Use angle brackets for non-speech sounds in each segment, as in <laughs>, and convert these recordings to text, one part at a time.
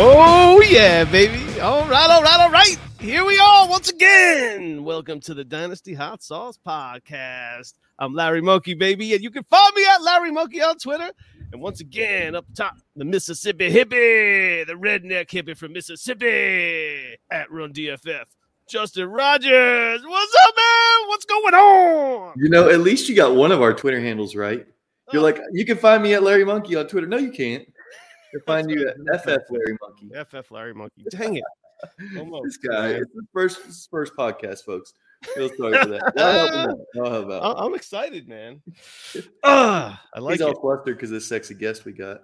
Oh, yeah, baby. All right, all right, all right. Here we are once again. Welcome to the Dynasty Hot Sauce Podcast. I'm Larry Monkey, baby, and you can find me at Larry Monkey on Twitter. And once again, up top, the Mississippi hippie, the redneck hippie from Mississippi at Run DFF. Justin Rogers. What's up, man? What's going on? You know, at least you got one of our Twitter handles right. You're Oh. like, you can find me at Larry Monkey on Twitter. No, you can't. Can find you at FF Larry Monkey. FF Larry Monkey. <laughs> Dang it. Almost, This guy, it's the first first podcast, folks. Feel sorry for that. I'll out. I'll help out. <laughs> I- I'm excited, man. <laughs> Ah, I like He's it. all flustered because this sexy guest we got.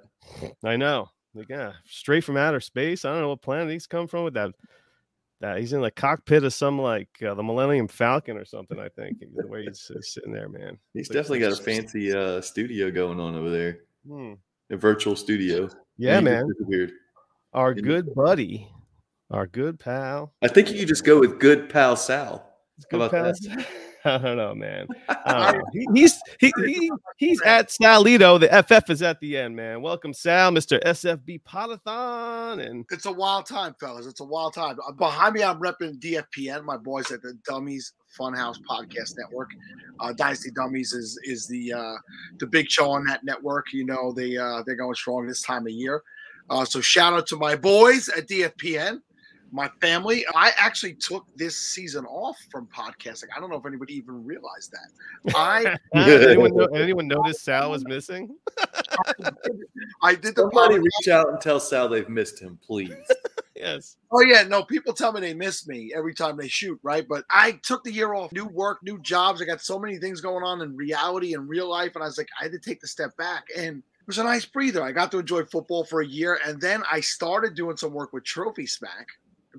I know. Like, yeah, straight from outer space. I don't know what planet he's come from with that. That he's in the cockpit of some like uh, the Millennium Falcon or something. I think the way he's, he's sitting there, man. He's Like, definitely got a fancy uh, studio going on over there, Hmm. A virtual studio. Yeah, And he just man. disappeared. Our Yeah. good buddy, our good pal. I think you could just go with good pal Sal. How Good about that? pal. <laughs> I don't know, man. <laughs> I don't know. He, he's he, he he's at Salito. The FF is at the end, man. Welcome, Sal, Mr. SFB Podathon, and It's a wild time, fellas. It's a wild time. Uh, Behind me, I'm repping DFPN, my boys at the Dummies Funhouse Podcast Network. Uh, Dynasty Dummies is is the uh, the big show on that network. You know they uh, they're going strong this time of year. Uh, so shout out to my boys at DFPN, my family. I actually took this season off from podcasting. I don't know if anybody even realized that. I <laughs> <laughs> anyone, know, anyone notice Sal was missing? <laughs> I did the Somebody podcast- reach out and tell Sal they've missed him, please. Yes. Oh yeah, no. People tell me they miss me every time they shoot, right? But I took the year off, new work, new jobs. I got so many things going on in reality and real life, and I was like, I had to take the step back, and it was a nice breather. I got to enjoy football for a year, and then I started doing some work with Trophy Smack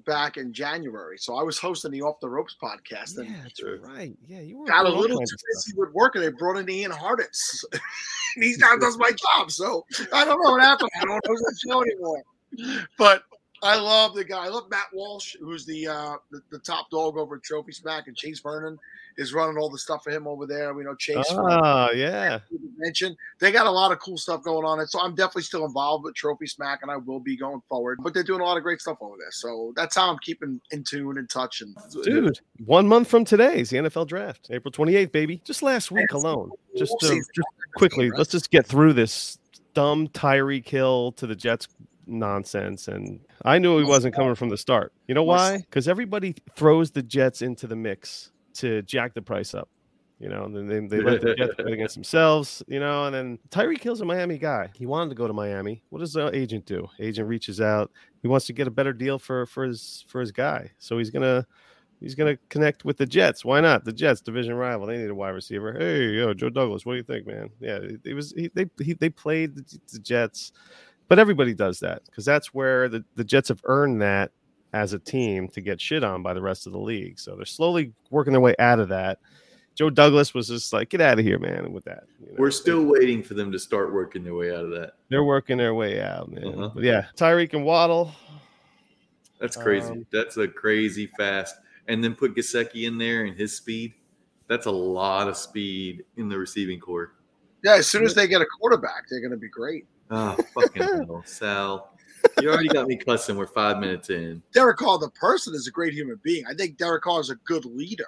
back in January. So I was hosting the Off the Ropes podcast, and Yeah, that's Sure. right. Yeah, you were got a little too of busy with work, and they brought in Ian Harditz. <laughs> and he's now does my job. So I don't know what happened. I don't know the show anymore. But I love the guy. I love Matt Walsh, who's the uh the, the top dog over at Trophy Smack, and Chase Vernon is running all the stuff for him over there. We know Chase. Oh, yeah. mentioned. They got a lot of cool stuff going on, and so I'm definitely still involved with Trophy Smack, and I will be going forward. But they're doing a lot of great stuff over there, so that's how I'm keeping in tune and touch. And Dude, one month from today is the NFL draft, April 28th, baby. Just last week alone. Just, uh, just quickly, let's just get through this dumb Tyreek Hill to the Jets nonsense. And I knew he wasn't uh, coming from the start. You know why? Because everybody throws the Jets into the mix to jack the price up. You know, and then they, they let the Jets bet <laughs> against themselves, you know, and then Tyreek Hill's a Miami guy. He wanted to go to Miami. What does the agent do? Agent reaches out. He wants to get a better deal for for his for his guy. So he's gonna he's gonna connect with the Jets. Why not? The Jets, division rival. They need a wide receiver. Hey, yo, Joe Douglas, what do you think, man? Yeah, it, it was he, they he, they played the, the Jets, but everybody does that because that's where the, the Jets have earned that as a team to get shit on by the rest of the league. So they're slowly working their way out of that. Joe Douglas was just like, get out of here, man, with that. you know? We're still waiting for them to start working their way out of that. they're working their way out, man. Uh-huh. But yeah, Tyreek and Waddle. That's crazy. Um, That's a crazy fast. And then put Gesicki in there and his speed. That's a lot of speed in the receiving corps. yeah, as soon as they get a quarterback, they're going to be great. Oh, fucking hell, Sal. You already got me cussing. We're five minutes in. Derek Carr, the person, is a great human being. I think Derek Carr is a good leader.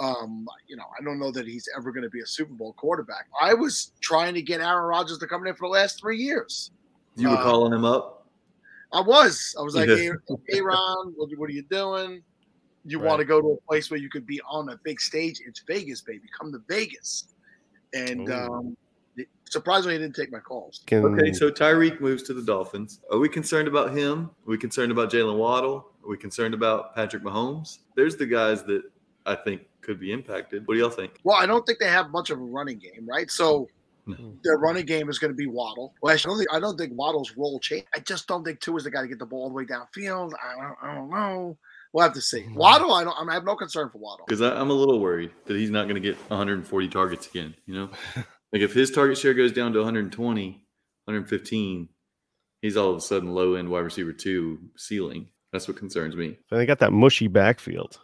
Um, you know, I don't know that he's ever going to be a Super Bowl quarterback. I was trying to get Aaron Rodgers to come in for the last three years. You were Uh, calling him up. I was. I was like, hey, hey Ron, what, what are you doing? You Right. want to go to a place where you could be on a big stage? It's Vegas, baby. Come to Vegas. And um, surprisingly, he didn't take my calls. Can, Okay, so Tyreek moves to the Dolphins. Are we concerned about him? Are we concerned about Jaylen Waddle? Are we concerned about Patrick Mahomes? There's the guys that I think could be impacted. What do y'all think? Well, I don't think they have much of a running game, right? So No. their running game is going to be Waddle. Well, I don't think I don't think Waddle's role change. I just don't think Tua is the guy to get the ball all the way downfield. I don't, I don't know. We'll have to see. Mhm. Waddle, I don't. I have no concern for Waddle. Because I'm a little worried that he's not going to get 140 targets again. You know, <laughs> like if his target share goes down to 120, 115, he's all of a sudden low end wide receiver two ceiling. That's what concerns me. And they got that mushy backfield.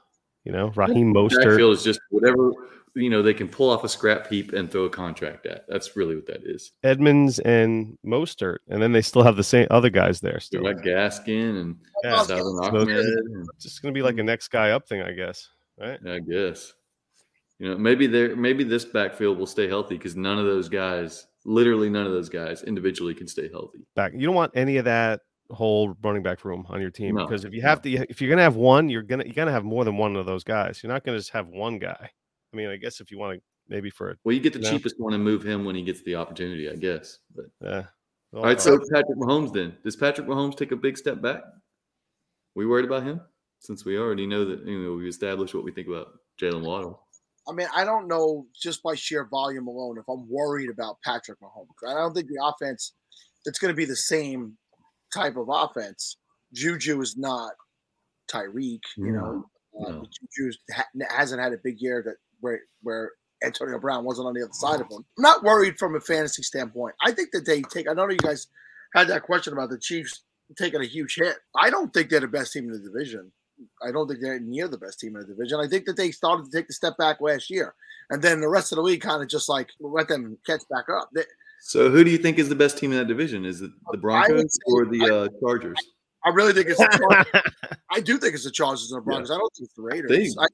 You know, Raheem Mostert. Backfield is just whatever you know they can pull off a scrap heap and throw a contract at. That's really what that is. Edmonds and Mostert, and then they still have the same other guys there They still. got Gaskin and Yeah, Salvon So Ahmed. it's it's just gonna be like a next guy up thing, I guess. Right? I guess. You know, maybe there, maybe this backfield will stay healthy because none of those guys, literally none of those guys, individually can stay healthy. Back. You don't want any of that whole running back room on your team No, because if you have to, if you're gonna have one, you're gonna you gotta have more than one of those guys. You're not gonna just have one guy. I mean, I guess if you want to maybe for Well, you get the No. cheapest one and move him when he gets the opportunity, I guess. But uh, all right, so Patrick Mahomes then does Patrick Mahomes take a big step back? We worried about him since we already know that you know we established what we think about Jaylen Waddle. I mean, I don't know just by sheer volume alone if I'm worried about Patrick Mahomes. I don't think the offense it's going to be the same type of offense. Juju is not Tyreek, you know. Uh. Juju ha- hasn't had a big year that where where Antonio Brown wasn't on the other side of him. I'm not worried from a fantasy standpoint. I think that they take. I know you guys had that question about the Chiefs taking a huge hit. I don't think they're the best team in the division. I don't think they're near the best team in the division. I think that they started to take the step back last year, and then the rest of the league kind of just like let them catch back up. They, So who do you think is the best team in that division? Is it the Broncos say- or the uh, Chargers? I really think it's. The Chargers. <laughs> I do think it's the Chargers and the Broncos. I don't think it's the Raiders. They- I,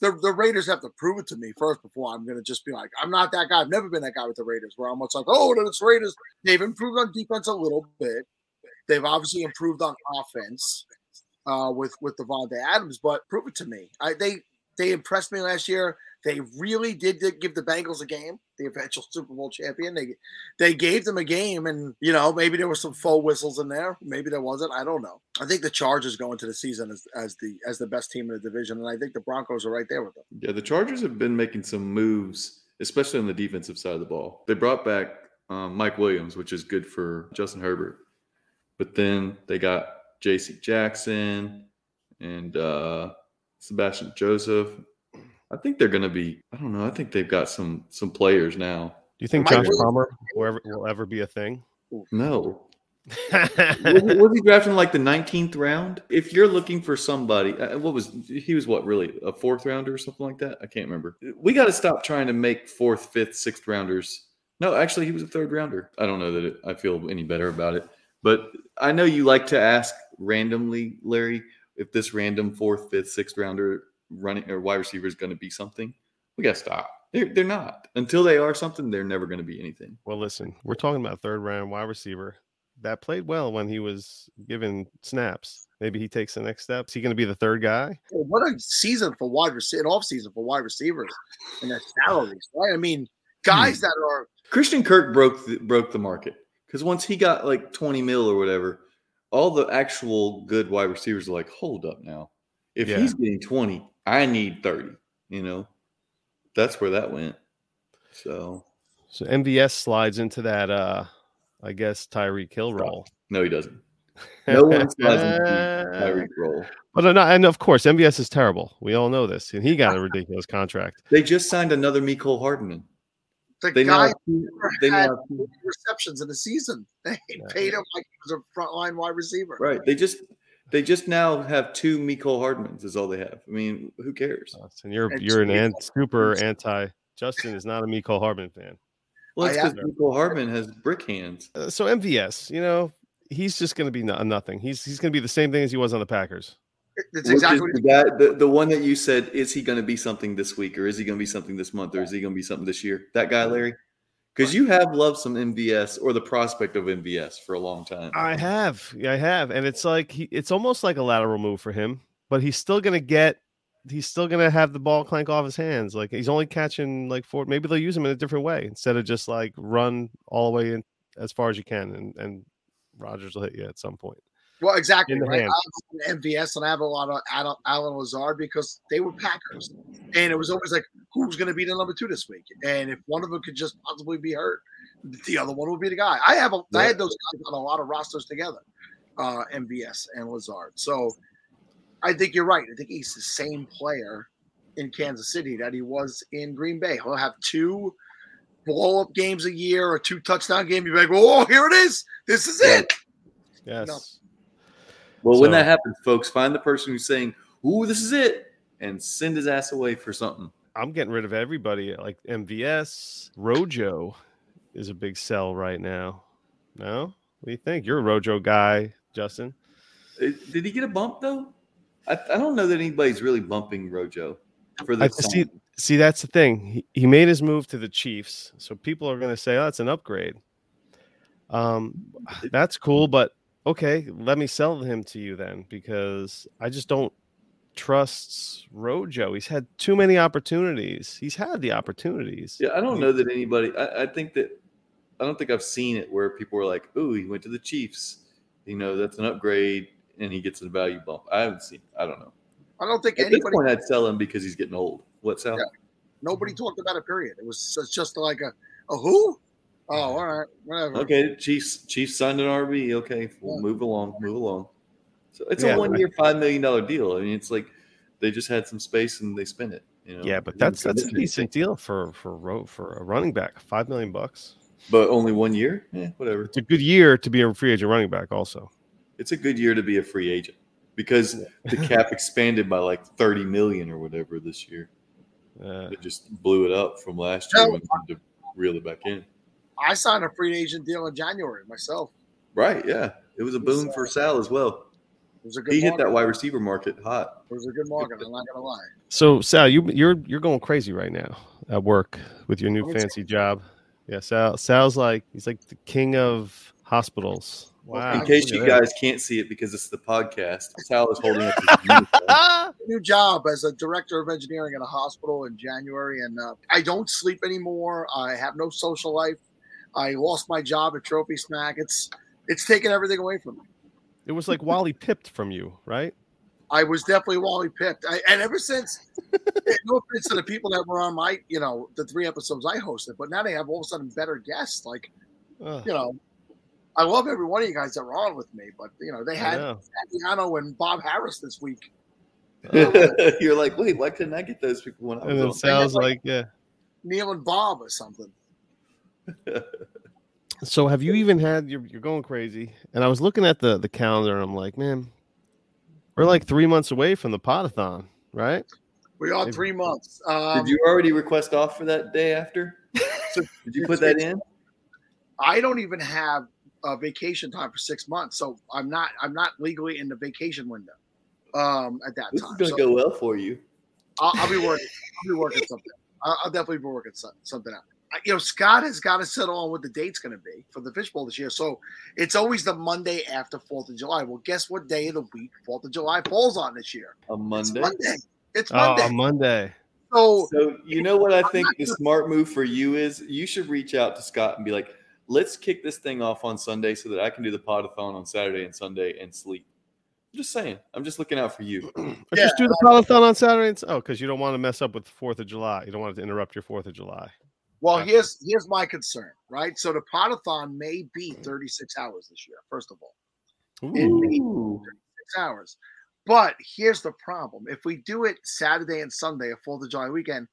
the, the Raiders have to prove it to me first before I'm going to just be like, I'm not that guy. I've never been that guy with the Raiders where I'm much like, oh, it's the Raiders. They've improved on defense a little bit. They've obviously improved on offense uh, with with Davante Adams, but prove it to me. I, they they impressed me last year. They really did, give the Bengals a game, the eventual <laughs> Super Bowl champion. They they gave them a game, and you know maybe there were some faux whistles in there. Maybe there wasn't. I don't know. I think the Chargers go into the season as, as the as the best team in the division, and I think the Broncos are right there with them. Yeah, the Chargers have been making some moves, especially on the defensive side of the ball. They brought back um, Mike Williams, which is good for Justin Herbert. But then they got J.C. Jackson and uh, Sebastian Joseph. I think they're going to be. I don't know. I think they've got some some players now. Do you think Josh Palmer will ever, will ever be a thing? No, <laughs> was, he- was he drafted in like the 19th round? If you're looking for somebody, uh, what was he was what really a fourth rounder or something like that? I can't remember. We got to stop trying to make fourth, fifth, sixth rounders. No, actually, he was a third rounder. I don't know that it, I feel any better about it, but I know you like to ask randomly, Larry, if this random fourth, fifth, sixth rounder running or wide receiver is going to be something. We got to stop. They're, they're not. Until they are something, they're never going to be anything. Well, listen, we're talking about third round wide receiver that played well when he was given snaps. Maybe he takes the next step. Is he going to be the third guy? What a season for wide receiver, an off season for wide receivers and their salaries, right? I mean, hmm. guys that are Christian Kirk broke the, broke the market because once he got like 20 mil or whatever, all the actual good wide receivers are like, hold up now. If Yeah. he's getting 20, I need 30. You know, that's where that went. So So MVS slides into that, uh, I guess, Tyreek Hill role. no, he doesn't. <laughs> No one slides into Tyreek role. But no, and of course, MVS is terrible. We all know this, and he got a ridiculous contract. They just signed another Mecole Hardman. The They now guy have two, never they now had have receptions in the season. <laughs> They paid him like he was a frontline wide receiver. right. They just they just now have two Mecole Hardmans is all they have. I mean, who cares? And you're And you're an Jimmy ant, super anti. Justin is not a Mecole Hardman fan. Well, it's I because Mecole Hardman has brick hands. Uh, so MVS, you know, he's just going to be no, nothing. He's he's going to be the same thing as he was on the Packers. That's exactly what the, guy, the, the one that you said, is he going to be something this week or is he going to be something this month or is he going to be something this year? That guy, Larry? Because you have loved some MVS or the prospect of MVS for a long time. I have, I have, and it's like he, it's almost like a lateral move for him, but he's still going to get. He's still gonna have the ball clank off his hands. Like he's only catching like four. Maybe they'll use him in a different way instead of just like run all the way in as far as you can, and and Rogers will hit you at some point. Well, exactly. Right. I have MVS and I have a lot of Al- Allen Lazard because they were Packers, and it was always like, who's going to be the number two this week? And if one of them could just possibly be hurt, the other one would be the guy. I have a, I Yeah. had those guys on a lot of rosters together, uh, MVS and Lazard. So I think you're right. I think he's the same player in Kansas City that he was in Green Bay. He'll have two blow up games a year or two touchdown games. You're like, oh, here it is. This is it. Yes. Well, when that happens, folks, find the person who's saying, Ooh, this is it, and send his ass away for something. I'm getting rid of everybody. Like MVS, Rojo is a big sell right now. No, what do you think? You're a Rojo guy, Justin. Uh, Did he get a bump though? I, I don't know that anybody's really bumping Rojo for I the see. See, that's the thing. He, he made his move to the Chiefs, so people are going to say, "Oh, that's an upgrade." Um, that's cool, but okay, let me sell him to you then, because I just don't trust Rojo. He's had too many opportunities. He's had the opportunities. Yeah, I don't know that anybody. I, I think that I don't think I've seen it where people were like, "Ooh, he went to the Chiefs." You know, that's an upgrade, and he gets a value bump. I haven't seen. I don't know. I don't think At this anybody, point, I'd sell him because he's getting old. What's out? Yeah. nobody mm-hmm. talked about it. Period. It was just- just like a, a who? Oh, all right, whatever. Okay, Chiefs. Chiefs signed an RB. Okay, we'll Yeah. move along. Move along. So it's Yeah, a one-year, five million dollar deal. I mean, it's like they just had some space and they spent it. You know? Yeah, but that's that's a commit decent deal for for ro- for a running back. Five million bucks. But only one year. Yeah, whatever. It's a good year to be a free agent running back. Also, It's a good year to be a free agent because the cap expanded by like thirty million or whatever this year. uh, It just blew it up from last year No. when they had to reel it back in. I signed a free agent deal in January myself. Right? Yeah, it was a boom for Sal as well. It was a good. He hit that wide receiver market hot. It was a good market. I'm not gonna lie. so Sal, you you're you're going crazy right now at work with your new Let me fancy job. Yeah, Sal Sal's like he's like the king of hospitals. Wow. In case you guys can't see it because it's the podcast, Sal is holding up his. <laughs> New job as a director of engineering in a hospital in January, and uh, I don't sleep anymore. I have no social life. I lost my job at Trophy Smack. It's it's taken everything away from me. It was like Wally pipped from you, right? I was definitely Wally pipped. I, and ever since, no offense to the people that were on my, you know, the three episodes I hosted, but now they have all of a sudden better guests. Like, Ugh, you know, I love every one of you guys that were on with me, but you know, they had know. Fabiano and Bob Harris this week. <laughs> Uh, You're like, wait, why couldn't I get those people when I And then was on? Sal's like, yeah. Neil and Bob or something. So have you even had you're you're going crazy? And I was looking at the the calendar and I'm like, man, we're like three months away from the podathon, right? We are Maybe. three months. Um, Did you already request off for that day after? <laughs> Did you put that in? I don't even have a vacation time for six months, so I'm not I'm not legally in the vacation window um, at that This is time. going to So go well for you. I'll, I'll be working. I'll be working something. I'll, I'll definitely be working something out. I- You know, Scott has got to settle on what the date's going to be for the fishbowl this year. So it's always the Monday after Fourth of July. Well, guess what day of the week Fourth of July falls on this year? On It's Monday. Monday. It's Oh, Monday. on Monday. so So you know what I think the smart move for you is? You should reach out to Scott and be like, "Let's kick this thing off on Sunday so that I can do the podathon on Saturday and Sunday and sleep." I'm just saying. I'm just looking out for you. <clears throat> Or Yeah, just do the podathon on Saturday. And, s- oh, because you don't want to mess up with Fourth of July. You don't want it to interrupt your Fourth of July. Well, here's here's my concern, right? So the podathon may be mm. 36 hours this year. First of all, Ooh. six hours. But here's the problem: if we do it Saturday and Sunday, a Fourth of July weekend,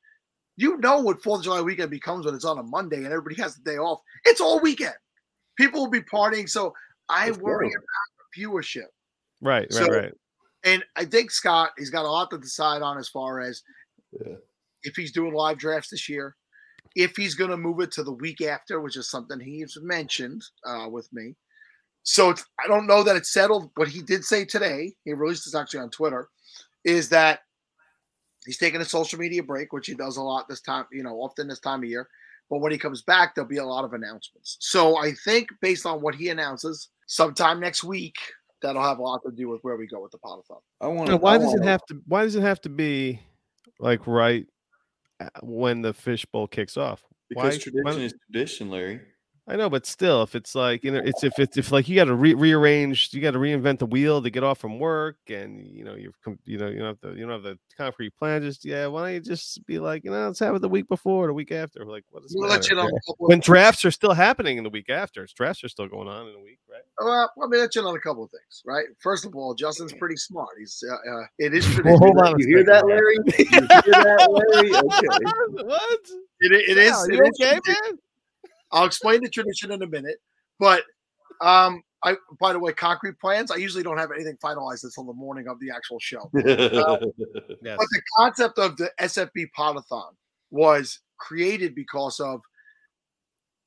you know what Fourth of July weekend becomes when it's on a Monday and everybody has the day off. It's all weekend. People will be partying, so I That's worry right. about viewership. Right, right, So- right. And I think Scott, he's got a lot to decide on as far as Yeah. if he's doing live drafts this year, if he's going to move it to the week after, which is something he's mentioned uh, with me. So it's, I don't know that it's settled, but he did say today, he released this actually on Twitter, is that he's taking a social media break, which he does a lot this time, you know, often this time of year. But when he comes back, there'll be a lot of announcements. So I think based on what he announces sometime next week, that'll have a lot to do with where we go with the podathon. I want. Now, why does it have to? Why does it have to be like right when the fishbowl kicks off? Because why- tradition why- is tradition, Larry. I know, but still, if it's like you know, it's if it's if like you got to re- rearrange, you got to reinvent the wheel to get off from work, and you know you've you know you don't have the you don't have the concrete plan. Just yeah, why don't you just be like you know let's have it the week before, or the week after? Like what We'll let you know. matter? a couple of- when drafts are still happening in the week after. Drafts are still going on in a week, right? Well, let me let you know a couple of things, right? First of all, Justin's pretty smart. He's uh, uh, it is. <laughs> Well, hold on, you hear that, Larry? you hear that, Larry? <laughs> Okay. What? It, it, it is okay, tradi- man? I'll explain the tradition in a minute, but um, I by the way, concrete plans. I usually don't have anything finalized until the morning of the actual show. <laughs> Yes. But the concept of the SFB Podathon was created because of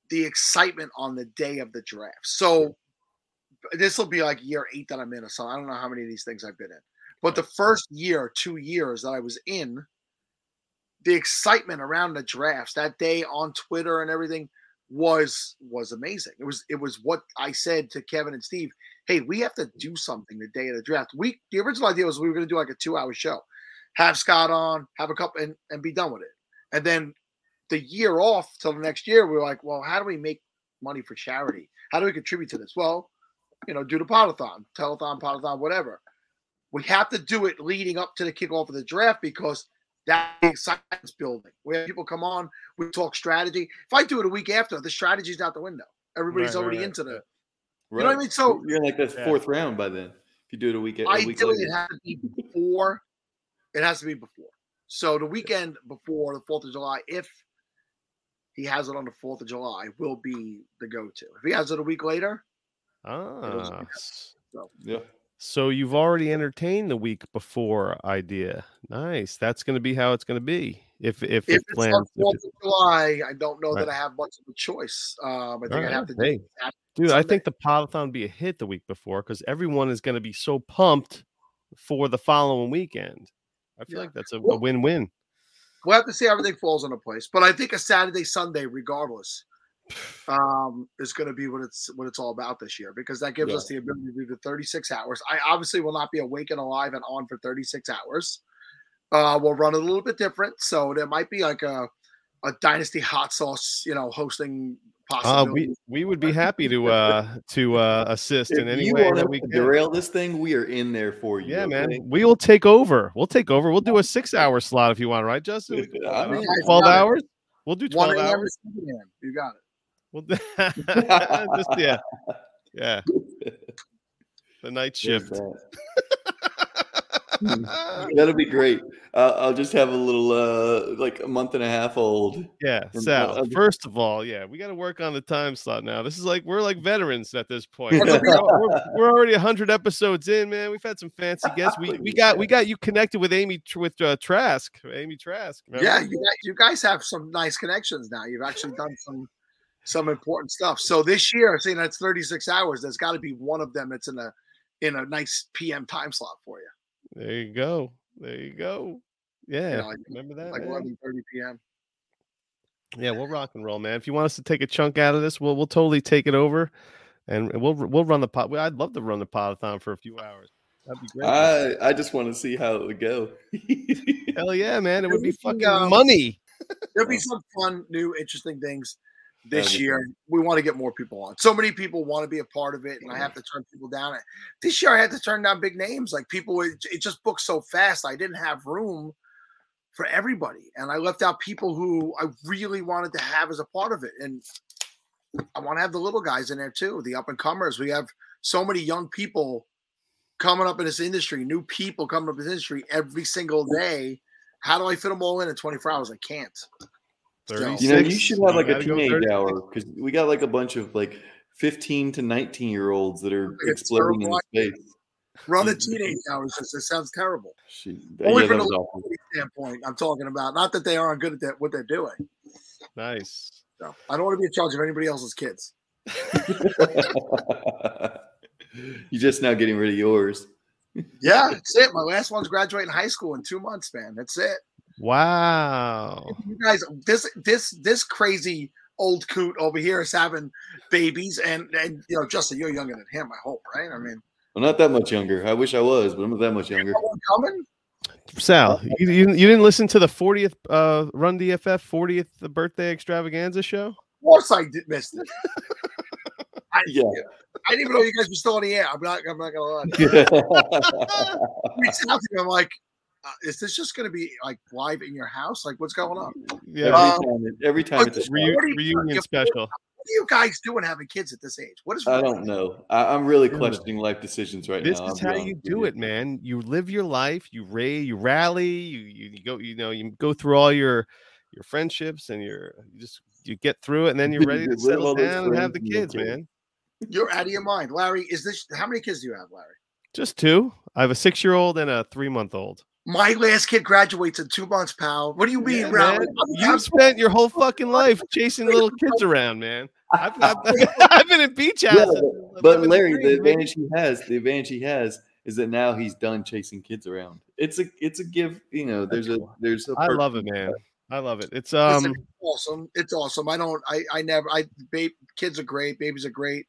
the excitement on the day of the draft. So this will be like year eight that I'm in or something. I don't know how many of these things I've been in. But the first year, two years that I was in, the excitement around the drafts that day on Twitter and everything was was amazing. It was it was what I said to Kevin and Steve. Hey, we have to do something the day of the draft. We the original idea was we were going to do like a two hour show, have Scott on, have a couple, and, and be done with it. And then the year off till the next year, we were like, well, how do we make money for charity? How do we contribute to this? Well, you know, do the podathon, telethon, podathon, whatever. We have to do it leading up to the kickoff of the draft because that excitement's building. We have people come on, we talk strategy. If I do it a week after, the strategy's out the window. Everybody's Right, right, already right. into the. right. You know what I mean? So you're in like that Yeah. fourth round by then. If you do it a week, a week ideally, later. it has to be before. It has to be before. So the weekend before the Fourth of July, if he has it on the Fourth of July, will be the go-to. If he has it a week later, Ah, s- yeah. So you've already entertained the week before idea. Nice. That's going to be how it's going to be. If if, if it it's if Fourth of July, I don't know Right. that I have much of a choice. Um, I think I have to do hey, Dude, I think the podathon would be a hit the week before because everyone is going to be so pumped for the following weekend. I feel Yeah. like that's a, a win-win. We'll have to see how everything falls into place. But I think a Saturday, Sunday, regardless, um, is going to be what it's what it's all about this year because that gives Yeah. us the ability to do the 36 hours. I obviously will not be awake and alive and on for 36 hours. Uh, we'll run it a little bit different, so there might be like a a dynasty hot sauce, you know, hosting Uh, possibility. we we would be <laughs> happy to uh to uh assist in any you way that we can. derail this thing, we are in there for you. Yeah, man. We will take over. We'll take over. We'll do a six-hour slot if you want, right, Justin? I mean, Twelve got it. hours. We'll do twelve hours. to 7 a.m. You got it. We'll <laughs> just yeah, yeah. The night shift. that. <laughs> That'll be great. Uh, I'll just have a little, uh, like a month and a half old. Yeah, From Sal. other- First of all, yeah, we got to work on the time slot now. This is like we're like veterans at this point. <laughs> Yeah. we're, we're already hundred episodes in, man. We've had some fancy guests. We we got we got you connected with Amy with uh, Trask, Amy Trask. remember? Yeah, you you guys have some nice connections now. You've actually done some some important stuff. So this year, seeing that's 36 hours, there's got to be one of them that's in a in a nice PM time slot for you. There you go. There you go. Yeah, like- remember that? Like man? 11 30 p.m. Yeah, we'll rock and roll, man. If you want us to take a chunk out of this, we'll we'll totally take it over, and we'll we'll run the pot. I'd love to run the potathon for a few hours. That'd be great. I I just want to see how it would go. <laughs> Hell yeah, man! It would be Everything, fucking um, money. There'll be some fun, new, interesting things this year. We want to get more people on. So many people want to be a part of it, and I have to turn people down. This year, I had to turn down big names. Like people, it, it just booked so fast. I didn't have room for everybody, and I left out people who I really wanted to have as a part of it. And I want to have the little guys in there too, the up and comers. We have so many young people coming up in this industry, new people coming up in this industry every single day. How do I fit them all in in 24 hours? I can't. Thirty. You know, you should have like a teenage hour because we got like a bunch of like 15 to 19 year olds that are It's exploding in space. Run the teenage hours. It sounds terrible. Shoot. Only Yeah, from that the standpoint, I'm talking about. Not that they aren't good at that, what they're doing. Nice. So I don't want to be in charge of anybody else's kids. <laughs> You're just now getting rid of yours. Yeah, that's it. My last one's graduating high school in two months, man. That's it. Wow. You guys, this this this crazy old coot over here is having babies, and and you know, Justin, you're younger than him. I hope, right? I mean, I'm not that much younger. I wish I was, but I'm not that much younger. no one coming. Sal, you, you, you didn't listen to the 40th uh, Run DFF 40th birthday extravaganza show? Of course, I did miss it. <laughs> I, Yeah. I didn't even know you guys were still on the air. I'm not. I'm not gonna lie. <laughs> reached out to me. I'm like, uh, is this just going to be like live in your house? Like, what's going on? Yeah. every Uh, time, it- every time it's a Re- shock. What are you- reunion if- special. are you guys doing having kids at this age? What is? I don't know. I, I'm really Dude. questioning life decisions right This now. I'll is be how you do it, man. You live your life, you raise, you rally, you, you you go, you know, you go through all your your friendships and your you just you get through it, and then you're You ready to <laughs> settle down and have the kids, kids. man. You're out of your mind, Larry. Is this how many kids do you have, Larry? Just two. I have a six year old and a three month old. My last kid graduates in two months, pal. What do you mean, Yeah, Ralph? man. You I'm- spent your whole fucking life chasing little kids around, man. I've, I've, <laughs> I've been in beach Yeah, houses. but, but Larry, the advantage he has, the advantage he has is that now he's done chasing kids around. It's a it's a give. You know, there's a there's a. I perk love it, man. I love it. It's um it's awesome. It's awesome. I don't. I. I never. I. Babe, kids are great. Babies are great.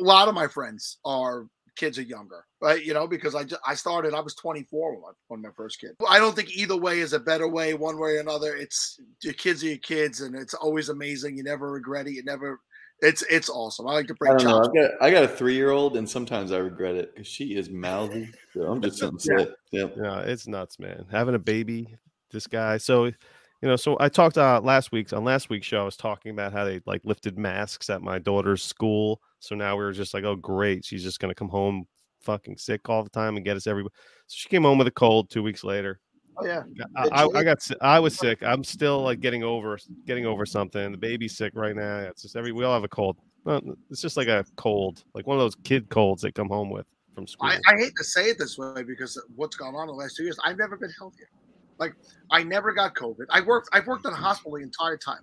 A lot of my friends are kids are younger, right? You know, because I just, I started. I was 24 when, I, when my first kid. I don't think either way is a better way, one way or another. It's your kids are your kids, and it's always amazing. You never regret it. You never. It's it's awesome. I like to I break know. chops. I've got I got a three year old, and sometimes I regret it because she is mouthy. So I'm just <laughs> gonna say. Yep. Yeah, it's nuts, man. Having a baby, this guy. So, you know, so I talked uh, last week on last week's show. I was talking about how they like lifted masks at my daughter's school. So now we were just like, oh, great, she's just gonna come home fucking sick all the time and get us every. So she came home with a cold two weeks later. Oh yeah. I, I. I got I was sick. I'm still like getting over getting over something. The baby's sick right now. It's just every we all have a cold. It's just like a cold, like one of those kid colds they come home with from school. I, I hate to say it this way because what's gone on the last two years. I've never been healthier. Like I never got COVID. I worked. I've worked in a mm. hospital the entire time.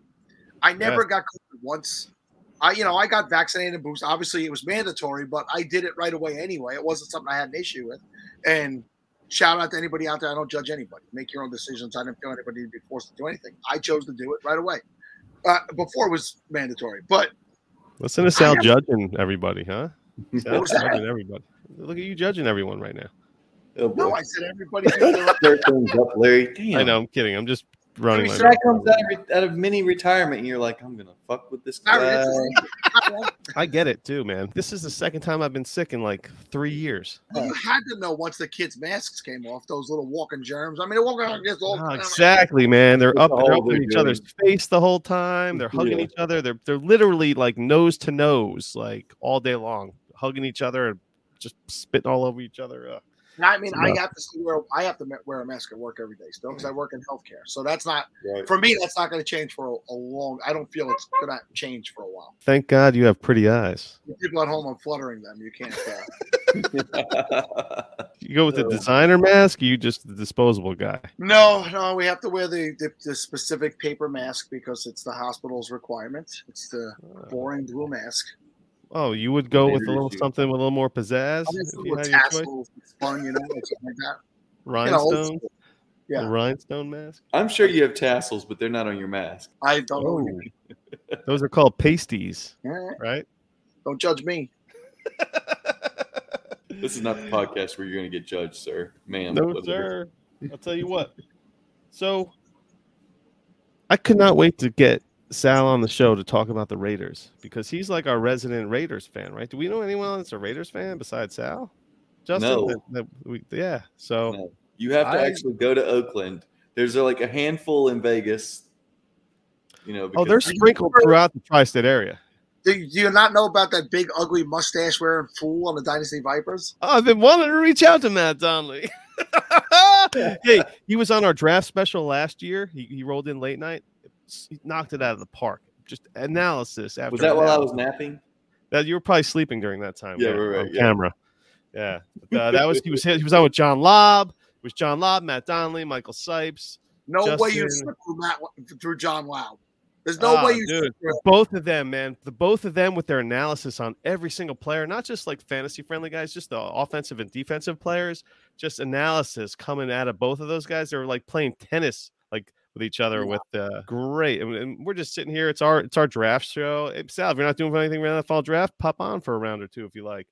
I never got COVID once. I, you know, I got vaccinated and boosted. Obviously, it was mandatory, but I did it right away anyway. It wasn't something I had an issue with. And shout out to anybody out there. I don't judge anybody. Make your own decisions. I didn't feel anybody to be forced to do anything. I chose to do it right away. Uh, before it was mandatory, but Listen to Sal judging everybody, huh? <laughs> Sal was that? judging everybody. Look at you judging everyone right now. Oh, no. I said everybody. did their things up, Larry. Damn. I know. I'm kidding. I'm just running. Every My That comes out of, out of mini retirement, and you're like, I'm gonna fuck with this guy. Larry, this is- I get it too, man. This is the second time I've been sick in like three years. You had to know once the kids' masks came off, those little walking germs. I mean, they're walking around just all Oh, exactly, man. They're up. all They're up in they're each other's face the whole time. They're hugging Yeah. each other. They're they're literally like nose to nose, like all day long, hugging each other and just spitting all over each other. Uh, I mean, I have to still wear I have to wear a mask at work every day still because I work in healthcare. So that's not Right. for me. That's not going to change for a, a long. I don't feel it's going to change for a while. thank God you have pretty eyes. The people at home, I'm fluttering them. You can't. Uh, <laughs> You go with the designer mask. Or you just the disposable guy. no, no, we have to wear the, the the specific paper mask because it's the hospital's requirement. It's the boring blue mask. Oh, you would go with a little issue. something with a little more pizzazz I mean, if some you little had your choice. tassels, spun, you know, something like that. You Rhinestone. Yeah. a rhinestone mask. I'm sure you have tassels, but they're not on your mask. I don't know. what you Oh. mean. Those are called pasties, Eh, right? Don't judge me. <laughs> This is not the podcast where you're going to get judged, sir, ma'am. No, sir. I'll tell you what. So, I could not wait to get Sal on the show to talk about the Raiders because he's like our resident Raiders fan, right? Do we know anyone that's a Raiders fan besides Sal? Justin, No. that- that we, yeah. So, No. You have to I- actually go to Oakland. There's like a handful in Vegas. You know, oh, they're sprinkled throughout the tri-state area. Do you, do you not know about that big, ugly mustache wearing fool on the Dynasty Vipers? Oh, I've been wanting to reach out to Matt Donnelly. <laughs> hey, he was on our draft special last year. He, he rolled in late night. He knocked it out of the park. Just analysis after was that while I was napping? That you were probably sleeping during that time. Yeah, man, right, right, on yeah. camera. Yeah, But, uh, that was he was he was on with John Lobb. It was John Lobb, Matt Donnelly, Michael Sipes. No way you Justin. through Matt through John Loud. There's no Ah, way you dude, through. both of them, man. The both of them with their analysis on every single player, not just like fantasy friendly guys, just the offensive and defensive players. Just analysis coming out of both of those guys. They were like playing tennis, like with each other. Yeah. With uh, great, and, and we're just sitting here. It's our it's our draft show. Hey, Sal, if you're not doing anything around the fall draft, pop on for a round or two if you like.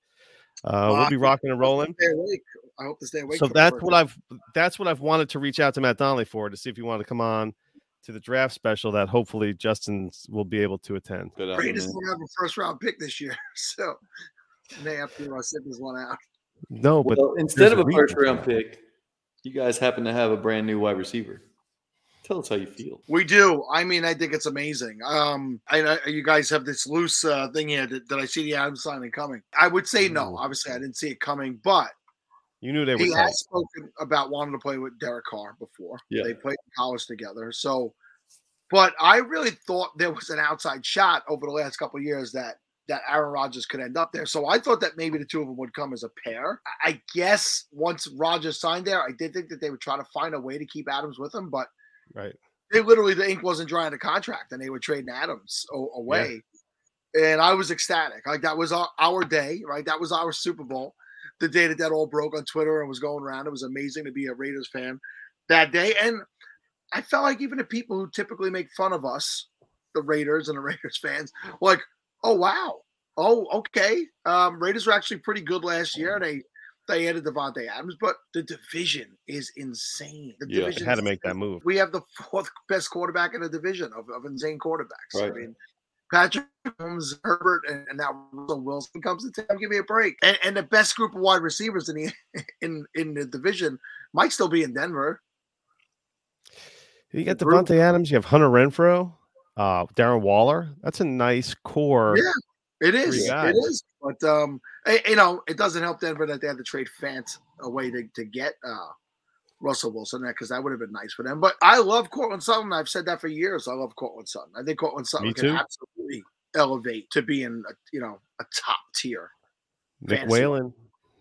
Uh, we'll Uh, be rocking and rolling. Stay awake. I hope to stay awake. So that's what I've that's what I've wanted to reach out to Matt Donnelly for to see if you want to come on to the draft special that hopefully Justin will be able to attend. But, Raiders man. don't have a first round pick this year, <laughs> so may have to uh, sit this one out. No, but well, instead of a a first round pick, you guys happen to have a brand new wide receiver. Tell us how you feel. We do. I mean, I think it's amazing. Um, I, I you guys have this loose uh, thing here. Did, did I see the Adams signing coming? I would say no. No. Obviously, I didn't see it coming, but you knew they were. he tight. has spoken about wanting to play with Derek Carr before. Yeah. They played in college together. So, but I really thought there was an outside shot over the last couple of years that that Aaron Rodgers could end up there. So I thought that maybe the two of them would come as a pair. I guess once Rodgers signed there, I did think that they would try to find a way to keep Adams with him, but Right. they literally the ink wasn't dry on the contract, and they were trading Adams away. And I was ecstatic. Like that was our, our day, right? That was our Super Bowl. The day that that all broke on Twitter and was going around. It was amazing to be a Raiders fan that day. And I felt like even the people who typically make fun of us, the Raiders and the <laughs> Raiders fans, like, oh wow, oh okay. Um, Raiders were actually pretty good last year. They they added Davante Adams, but the division is insane. The Yeah, division Had to make that move. we have the <laughs> fourth best quarterback in the division of, of insane quarterbacks. I mean, Patrick Holmes, Herbert, and, and now Russell Wilson comes to town. Give me a break. And, and the best group of wide receivers in the <laughs> in in the division might still be in Denver. You got Davante Adams. You have Hunter Renfrow, uh, Darren Waller. That's a nice corps. Yeah. It is. It is. But um, you know, it doesn't help Denver that they had to trade Fant away to, to get uh Russell Wilson there, because that would have been nice for them. But I love Courtland Sutton. I've said that for years. I love Courtland Sutton. I think Courtland Sutton Me can too. absolutely elevate to being a, you know a top tier. Nick Fancy. Whalen.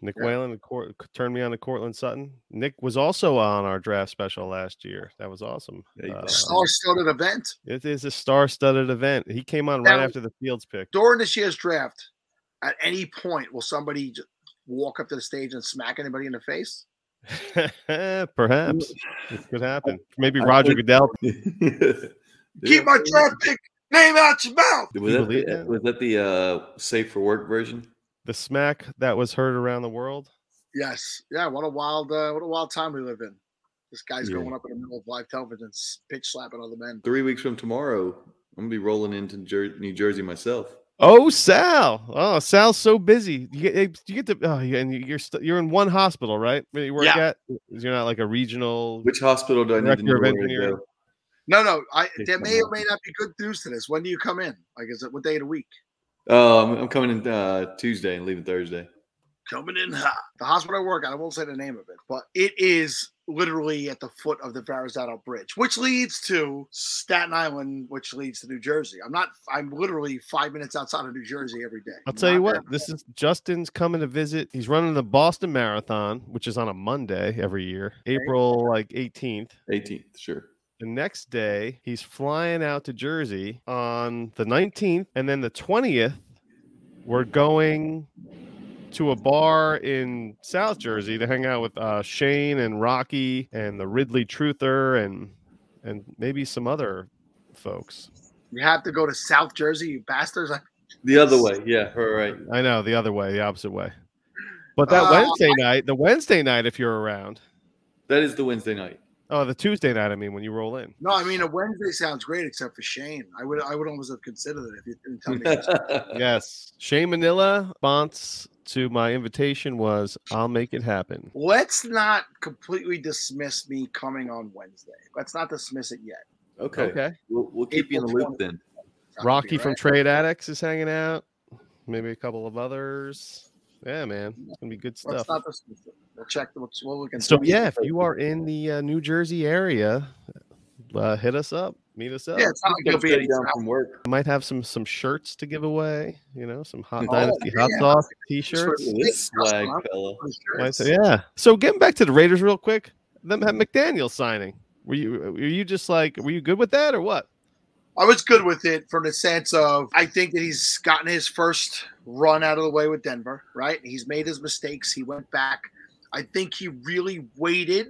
Nick Yeah. Whalen Court, turned me on to Courtland Sutton. Nick was also on our draft special last year. That was awesome. Uh. Star-studded event it is a star-studded event. He came on Now- right after the Fields pick. during this year's draft. At any point, will somebody just walk up to the stage and smack anybody in the face? <laughs> Perhaps it could happen. Maybe Roger think- Goodell. <laughs> Keep my draft pick name out your mouth. Was that, the, was that the uh, safe for work version? The smack that was heard around the world. Yes, yeah. What a wild, uh, what a wild time we live in. This guy's Yeah. going up in the middle of live television, s- pitch slapping other men. Three weeks from tomorrow, I'm gonna be rolling into Jer- New Jersey myself. Oh, Sal! Oh, Sal's so busy. You get you get to oh, and you're st- you're in one hospital, right? Where you work Yeah. at? You're not like a regional. Which hospital do I need to Director know of where to engineering. go? No, no. I Okay, there may or may not be good news to this. When do you come in? Like, is it what day of the week? Oh, I'm, I'm coming in uh, Tuesday and leaving Thursday. Coming in hot. The hospital I work at, I won't say the name of it, but it is literally at the foot of the Verrazano Bridge, which leads to Staten Island, which leads to New Jersey. I'm not. I'm literally five minutes outside of New Jersey every day. I'll tell you what. that- This is Justin's coming to visit. He's running the Boston Marathon, which is on a Monday every year, April like 18th. 18th, sure. The next day, he's flying out to Jersey on the 19th, and then the 20th, we're going to a bar in South Jersey to hang out with uh, Shane and Rocky and the Ridley Truther and and maybe some other folks. You have to go to South Jersey, you bastards. <laughs> The other way, yeah, all right. I know the other way, the opposite way. But that Uh, Wednesday night, the Wednesday night, if you're around, That is the Wednesday night. Oh, the Tuesday night, I mean, when you roll in. No, I mean a Wednesday sounds great, except for Shane. I would I would almost have considered it if you didn't tell me. <laughs> Yes, Shane Manila response to my invitation was, "I'll make it happen." Let's not completely dismiss me coming on Wednesday. Let's not dismiss it yet. okay. Okay. We'll, we'll keep you in the April loop then. Rocky pretty from. Trade Addicts is hanging out. Maybe a couple of others. Yeah, man, it's gonna be good Let's stuff. Not dismiss it. We'll check what we can. So yeah, if you are in the uh, New Jersey area, uh, hit us up. Meet us up. yeah, it's not like you'll be any down from work. I might have some some shirts to give away. You know, some hot Oh, dynasty hot yeah. sauce t-shirts. This swag fella. Yeah. So getting back to the Raiders real quick. Them have McDaniel signing. Were you were you just like were you good with that or what? I was good with it from the sense of I think that he's gotten his first run out of the way with Denver, right? He's made his mistakes. He went back. I think he really waited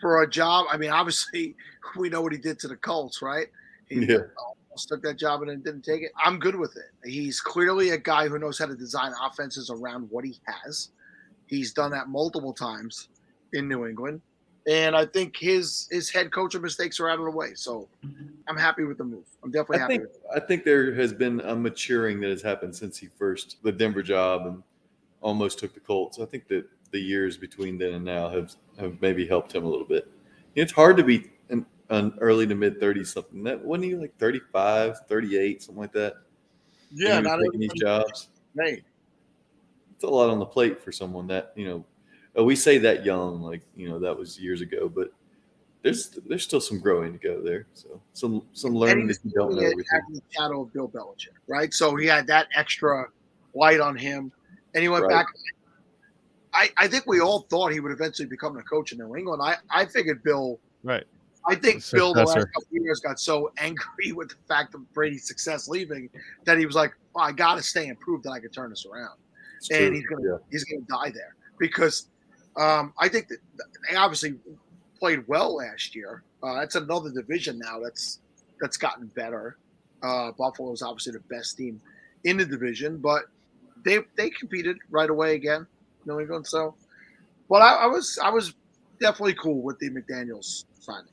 for a job. I mean, obviously, <laughs> we know what he did to the Colts, right? He Yeah. almost took that job and then didn't take it. I'm good with it. He's clearly a guy who knows how to design offenses around what he has. He's done that multiple times in New England. And I think his his head coaching mistakes are out of the way. So I'm happy with the move. I'm definitely I happy think. I think there has been a maturing that has happened since he first the Denver job and almost took the Colts. I think that the years between then and now have have maybe helped him a little bit. It's hard to be an, an early to mid 30s something. That wasn't he like 35, 38, something like that. Yeah, when he was not taking these jobs. Hey, It's a lot on the plate for someone that you know. uh, We say that young, like you know, that was years ago, but there's there's still some growing to go there. So some some learning that you don't know the shadow of Bill Belichick, right? So he had that extra light on him, and he went Right. back. I, I think we all thought he would eventually become a coach in New England. I, I figured Bill. Right. I think The Bill the last couple of years got so angry <laughs> with the fact of Brady's success leaving that he was like, oh, I got to stay and prove that I can turn this around It's and true. he's gonna Yeah. he's gonna die there because um, I think that they obviously played well last year. Uh, that's another division now that's that's gotten better. Uh, Buffalo is obviously the best team in the division, but they they competed right away again, New England. So, but I, I was I was definitely cool with the McDaniels signing.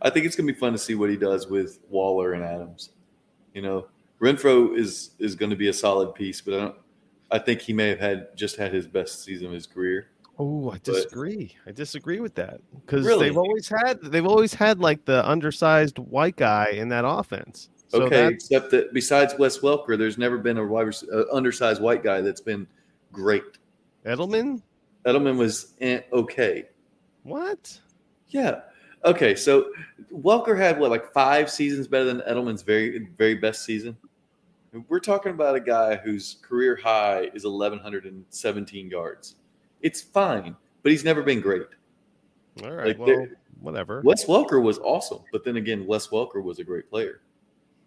I think it's gonna be fun to see what he does with Waller and Adams. You know, Renfrow is is going to be a solid piece, but I don't. I think he may have had just had his best season of his career. Oh, I disagree. I disagree with that because Really? they've always had they've always had like the undersized white guy in that offense. So okay, except that besides Wes Welker, there's never been a wide uh, undersized white guy that's been great. Edelman. Edelman was eh, okay. What? Yeah. Okay, so Welker had what like five seasons better than Edelman's very very best season. We're talking about a guy whose career high is 1117 yards. It's fine, but he's never been great. All right. Like, well, whatever. Wes Welker was awesome, but then again, Wes Welker was a great player.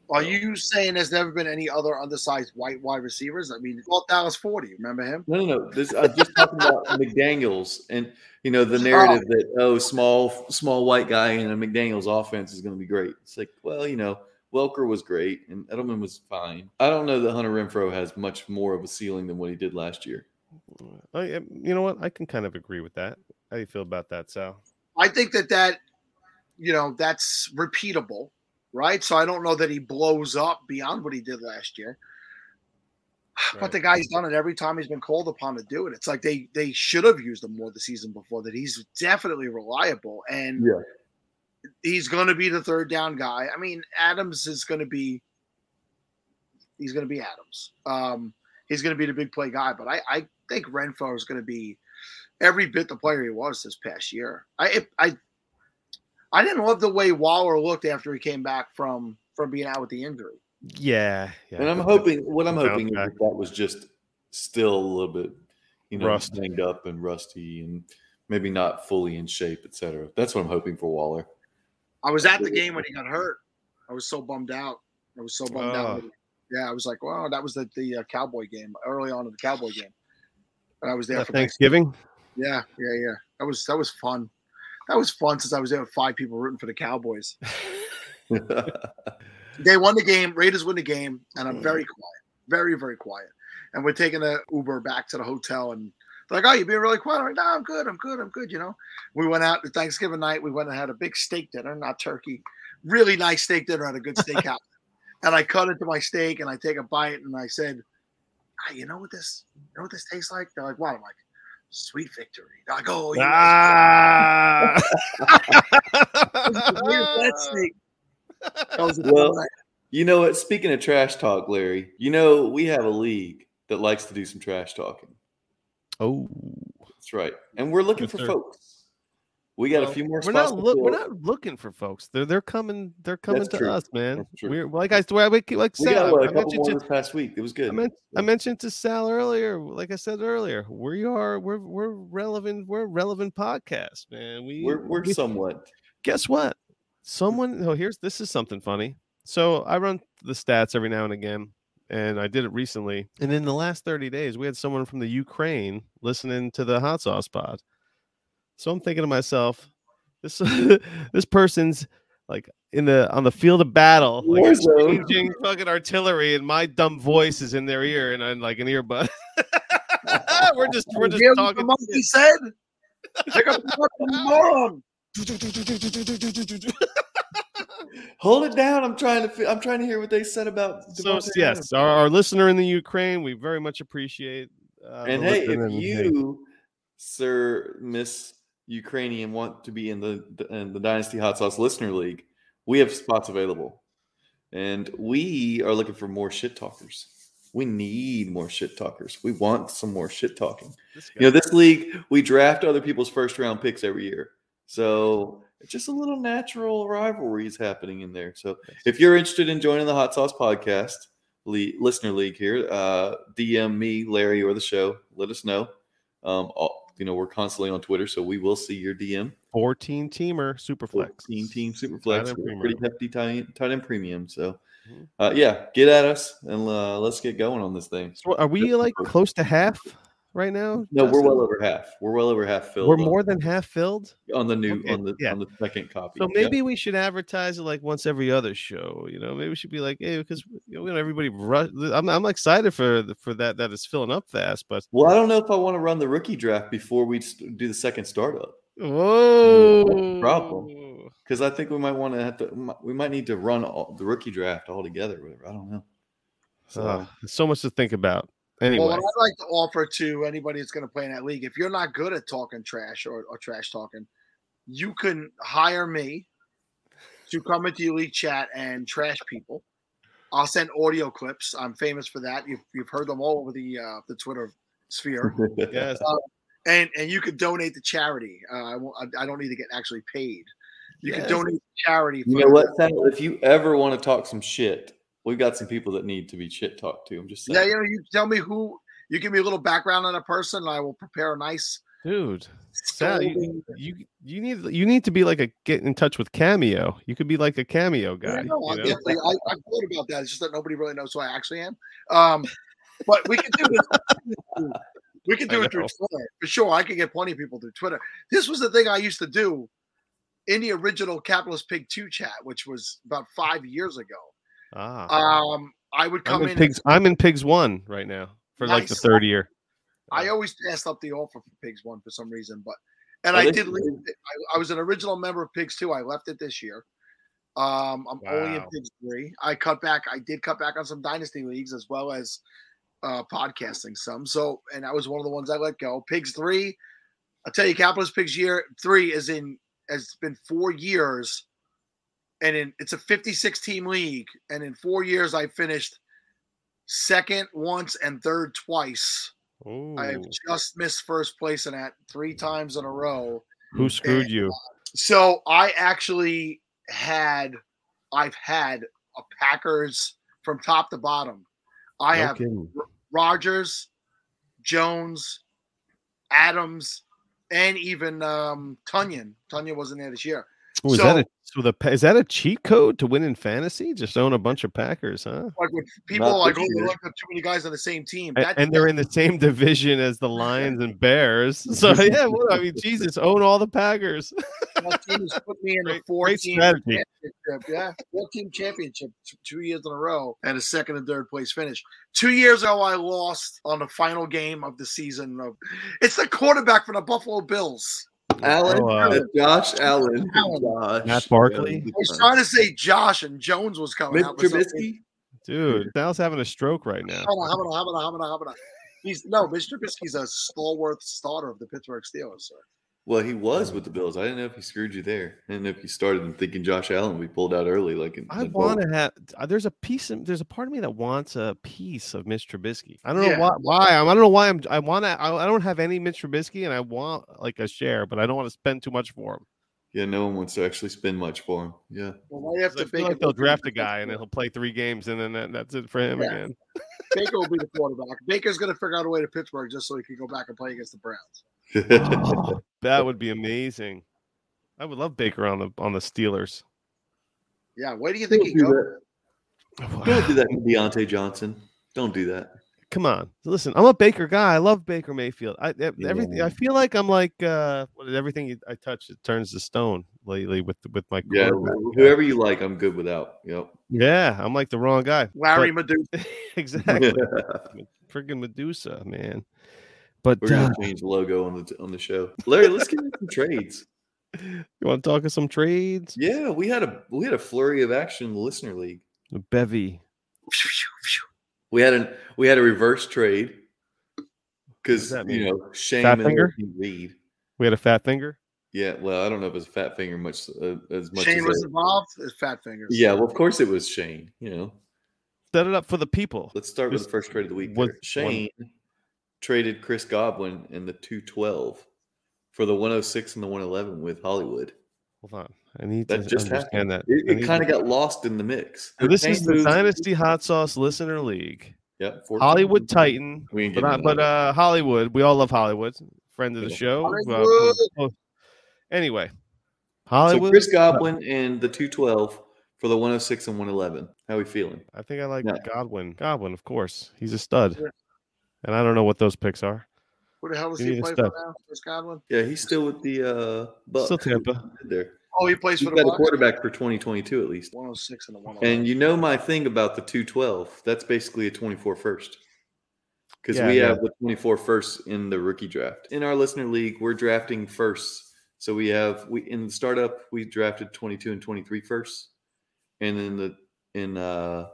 Are you saying there's never been any other undersized white wide receivers? I mean, well, Dallas Forty, remember him? No, no, no. This I'm just talking about <laughs> McDaniels and you know the narrative oh. that oh, small small white guy in a McDaniels offense is going to be great. It's like, well, you know, Welker was great and Edelman was fine. I don't know that Hunter Renfrow has much more of a ceiling than what he did last year. Oh, yeah, you know what? I can kind of agree with that. How do you feel about that, Sal? I think that that, you know, that's repeatable, right? So I don't know that he blows up beyond what he did last year. Right. But the guy's done it every time he's been called upon to do it. It's like they they should have used him more the season before. That he's definitely reliable and Yeah. he's going to be the third down guy. I mean, Adams is going to be he's going to be Adams. Um, he's going to be the big play guy. But I I think Renfrow is going to be every bit the player he was this past year. I it, I I didn't love the way Waller looked after he came back from from being out with the injury. Yeah, yeah. And I'm hoping what I'm Bounce hoping is that, that was just still a little bit, you know, Rust. banged up and rusty and maybe not fully in shape, etc. That's what I'm hoping for Waller. I was at the game when he got hurt. I was so bummed out. I was so bummed out. Oh. Yeah, I was like, wow, that was the the uh, Cowboy game early on in the Cowboy game. And I was there Uh, for Thanksgiving. Yeah, yeah, yeah. That was that was fun. That was fun since I was there with five people rooting for the Cowboys. <laughs> They won the game. Raiders win the game, and I'm very quiet, very very quiet. And we're taking a Uber back to the hotel, and they're like, "Oh, you're being really quiet?" I'm like, "No, I'm good. I'm good. I'm good." You know, we went out to Thanksgiving night. We went and had a big steak dinner, not turkey, really nice steak dinner at a good <laughs> steakhouse. and I cut into my steak, and I take a bite, and I said, ah, "You know what this? You know what this tastes like?" They're like, "What?" I'm like, "Sweet victory." They're like, "Oh, you Ah. <laughs> That was Well. You know what? Speaking of trash talk, Larry, you know we have a league that likes to do some trash talking. oh, That's right, and we're looking Yes, for sir. folks. We got Well, a few more we're not look. We're not looking for folks. They're they're coming. They're coming That's to true. us, man. We're like I like like We Sal. got what, I a couple mentioned past week. It was good. I, meant, I mentioned to Sal earlier, like I said earlier, we are we're we're relevant. We're a relevant podcast, man. We we're we're we- somewhat. guess what? Someone. Oh, here's this is something funny. So I run the stats every now and again, and I did it recently. And in the last 30 days, we had someone from the Ukraine listening to the hot sauce pod. So I'm thinking to myself, this <laughs> this person's like in the on the field of battle, like Warzone. exchanging fucking artillery, and my dumb voice is in their ear, and I'm like an earbud. <laughs> we're just we're just Hear what talking. The monkey said, <laughs> "Pick up the fucking moron." Hold it down. I'm trying to. I'm trying to hear what they said about. So Devontae yes, our, our listener in the Ukraine, we very much appreciate. Uh, And hey, listen if and, hey, you, Sir Miss Ukrainian, want to be in the in the Dynasty Hot Sauce Listener League, we have spots available, and we are looking for more shit talkers. We need more shit talkers. We want some more shit talking. You know, this league we draft other people's first round picks every year. So it's just a little natural rivalries happening in there. So if you're interested in joining the Hot Sauce Podcast listener league here, uh, DM me, Larry, or the show. Let us know. Um, all, you know, we're constantly on Twitter, so we will see your DM. 14 teamer Superflex. 14 team Superflex, pretty hefty tight, tight end premium. So, Mhm. uh, yeah, get at us and uh, let's get going on this thing. So are we like close to half right now? No, we're well over half. We're well over half filled. We're on- more than half filled. on the new Okay, on the yeah. on the second copy. So maybe we should advertise it like once every other show. You know, maybe we should be like, hey, because you know, everybody rush. I'm I'm excited for the- for that that is filling up fast, but Well, I don't know if I want to run the rookie draft before we do the second startup whoa, problem. because I think we might want to have to. We might need to run all, the rookie draft all together. Whatever. I don't know. So Uh, so much to think about. Anyway, Well, what I'd like to offer to anybody that's going to play in that league, if you're not good at talking trash or, or trash talking, you can hire me to come into your league chat and trash people. I'll send audio clips. I'm famous for that. You've, you've heard them all over the uh, the Twitter sphere, <laughs> yes, and and you could donate to charity. Uh, I, won't, I I don't need to get actually paid. You Yes. can donate to charity. you know what, Sal? If you ever want to talk some shit, we've got some people that need to be shit talked to. I'm just saying. Yeah, you know, you tell me who. You give me a little background on a person, and I will prepare a nice. dude. Sal, you, you you need you need to be like a get in touch with Cameo. You could be like a Cameo Yeah, guy. no, you I know? definitely, I, I thought about that. It's just that nobody really knows who I actually am. Um, but we can do this. <laughs> We can do I it through. Twitter for sure. I can get plenty of people through Twitter. This was the thing I used to do in the original Capitalist Pig Two chat, which was about five years ago. Ah, Um, I would come I'm in in. pigs. I'm in pigs one right now for like the third year. I always passed up the offer for Pigs One for some reason, but and Oh, I did leave. it. I, I was an original member of Pigs Two. I left it this year. Um, I'm only in Pigs Three. I cut back. I did cut back on some dynasty leagues as well as uh, podcasting some. So, and that was one of the ones I let go. Pigs Three. I'll tell you, Capitalist Pigs Year Three is in has been four years, and in it's a 56 team league, and in four years I finished second once and third twice. I have just missed first place in that three times in a row. who screwed you? So I actually had, I've had a Packers from top to bottom. I No have kidding. Rodgers, Jones, Adams, and even um, Tonyan. Tonyan wasn't there this year. Oh, is so- that a so the is that a cheat code to win in fantasy? Just own a bunch of Packers, huh? Like when people Not like, this oh, they year. looked up too many guys on the same team. That- and they're in the same division as the <laughs> Lions and Bears. <laughs> So yeah, well, I mean, Jesus, own all the Packers. that team has <laughs> put me in the Great- four great team strategy. championship. Yeah, four team championship t- two years in a row and a second and third place finish. Two years ago, I lost on the final game of the season. Of it's the quarterback for the Buffalo Bills. Allen, Oh, uh, uh, Josh Allen, Allen. Josh, Matt Barkley? I was trying to say Josh and Jones was coming Mitch out. for. Trubisky. Dude, Sal's having a stroke right now. Hold on, hold on, hold on, hold on, hold on. He's no, Mitch Trubisky's a stalwart starter of the Pittsburgh Steelers, sir. Well, he was with the Bills. I didn't know if he screwed you there. I didn't know if you started thinking Josh Allen we pulled out early. Like in, I want to have. uh, There's a piece. Of, there's a part of me that wants a piece of Mitch Trubisky. I don't Yeah. know why. Why I'm, I don't know why I'm. I want to. I, I don't have any Mitch Trubisky, and I want like a share, but I don't want to spend too much for him. Yeah, no one wants to actually spend much for him. Yeah. Well, right 'Cause after I feel Baker, like they'll draft a guy, and then he'll play three games, and then that, that's it for him Yeah. again. Baker will be the <laughs> quarterback. Baker's going to figure out a way to Pittsburgh just so he can go back and play against the Browns. Oh, <laughs> that would be amazing. I would love Baker on the on the Steelers. Yeah, where do you think Don't he do goes? that. Don't do that to Diontae Johnson. Don't do that. Come on, listen. I'm a Baker guy. I love Baker Mayfield. I everything. Yeah. I feel like I'm like uh, what is everything I touch it turns to stone lately with with my Yeah, whoever you like, I'm good without. Yep. Yeah, I'm like the wrong guy. Larry But- Medusa. <laughs> exactly. <laughs> We're Medusa, man. But gonna uh, change the logo on the on the show. Larry, let's get into some trades. <laughs> you want to talk of some trades? Yeah, we had a we had a flurry of action in the listener league. Bevy. We had an we had a reverse trade because you know Shane Fat and finger? Reed. We had a fat finger. Yeah, well, I don't know if it's fat finger much uh, as much. Shane as was I- involved. It's Fat Fingers. yeah, well, of course it was Shane. You know, Set it up for the people. let's start with the first trade of the week. was there. Shane traded Chris Godwin in the two twelve for the 106 and the 111 with Hollywood. Hold on. I need That to just understand that. It, I it kind of to- got lost in the mix. So this is the moves- Dynasty Hot Sauce Listener League. Yep, 14. Hollywood Titan. We But, getting I, but uh, Hollywood, we all love Hollywood. Friend of the show. Uh, Hollywood. oh, anyway, So Hollywood. Chris Godwin and the 212 for the 106 and 111. How are we feeling? I think I like Yeah. Godwin. Godwin, of course. He's a stud. Yeah. And I don't know what those picks are. Who the hell does You he need a play step. for now? Chris Godwin? Yeah, he's still with the uh Bucs. Still Tampa. There. Oh, he plays He's for the got a quarterback for 2022 at least. 106 and the 111. And you know my thing about the 212. That's basically a 24 first. Because Yeah, we yeah. have the 24 first in the rookie draft. In our listener league, we're drafting first. So we have we in the startup, we drafted 22 and 23 first. And then the in uh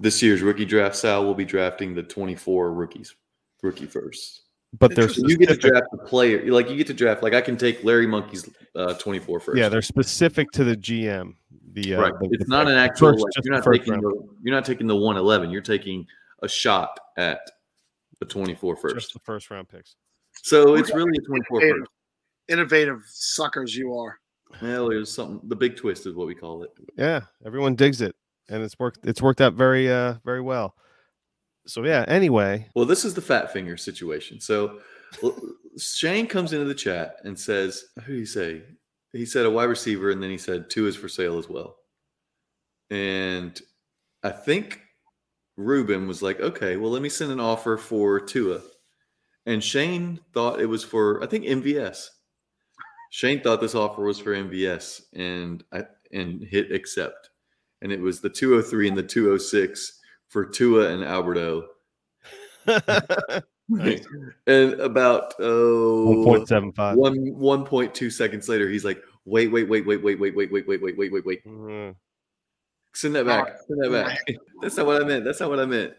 this year's rookie draft, Sal will be drafting the 24 rookies, rookie first. But they're So you get to draft the player. Like you get to draft. Like I can take Larry Monkey's uh, 24 first. Yeah, they're specific to the GM. The uh, right. the- it's the not an actual. First- like, you're not taking round. the. You're not taking the 111. You're taking a shot at the 24 just first. the first round picks. So it's really a 24 Innovative. first. Innovative suckers you are. Well, there's something. The big twist is what we call it. Yeah, everyone digs it, and it's worked. It's worked out very, uh, very well. So yeah. Anyway, Well, this is the fat finger situation. So Shane comes into the chat and says, "Who do you say?" He said a wide receiver, and then he said Tua is for sale as well. And I think Ruben was like, "Okay, well, let me send an offer for Tua." And Shane thought it was for I think MVS. Shane thought this offer was for MVS, and I and hit accept, and it was the 203 and the 206 for Tua and Alberto. Nice. and about one oh, point seven five. one one point two seconds later, he's like, "Wait, wait, wait, wait, wait, wait, wait, wait, wait, wait, wait, wait, wait. Mm, Send that back. Send that back. That's not what I meant. That's not what I meant."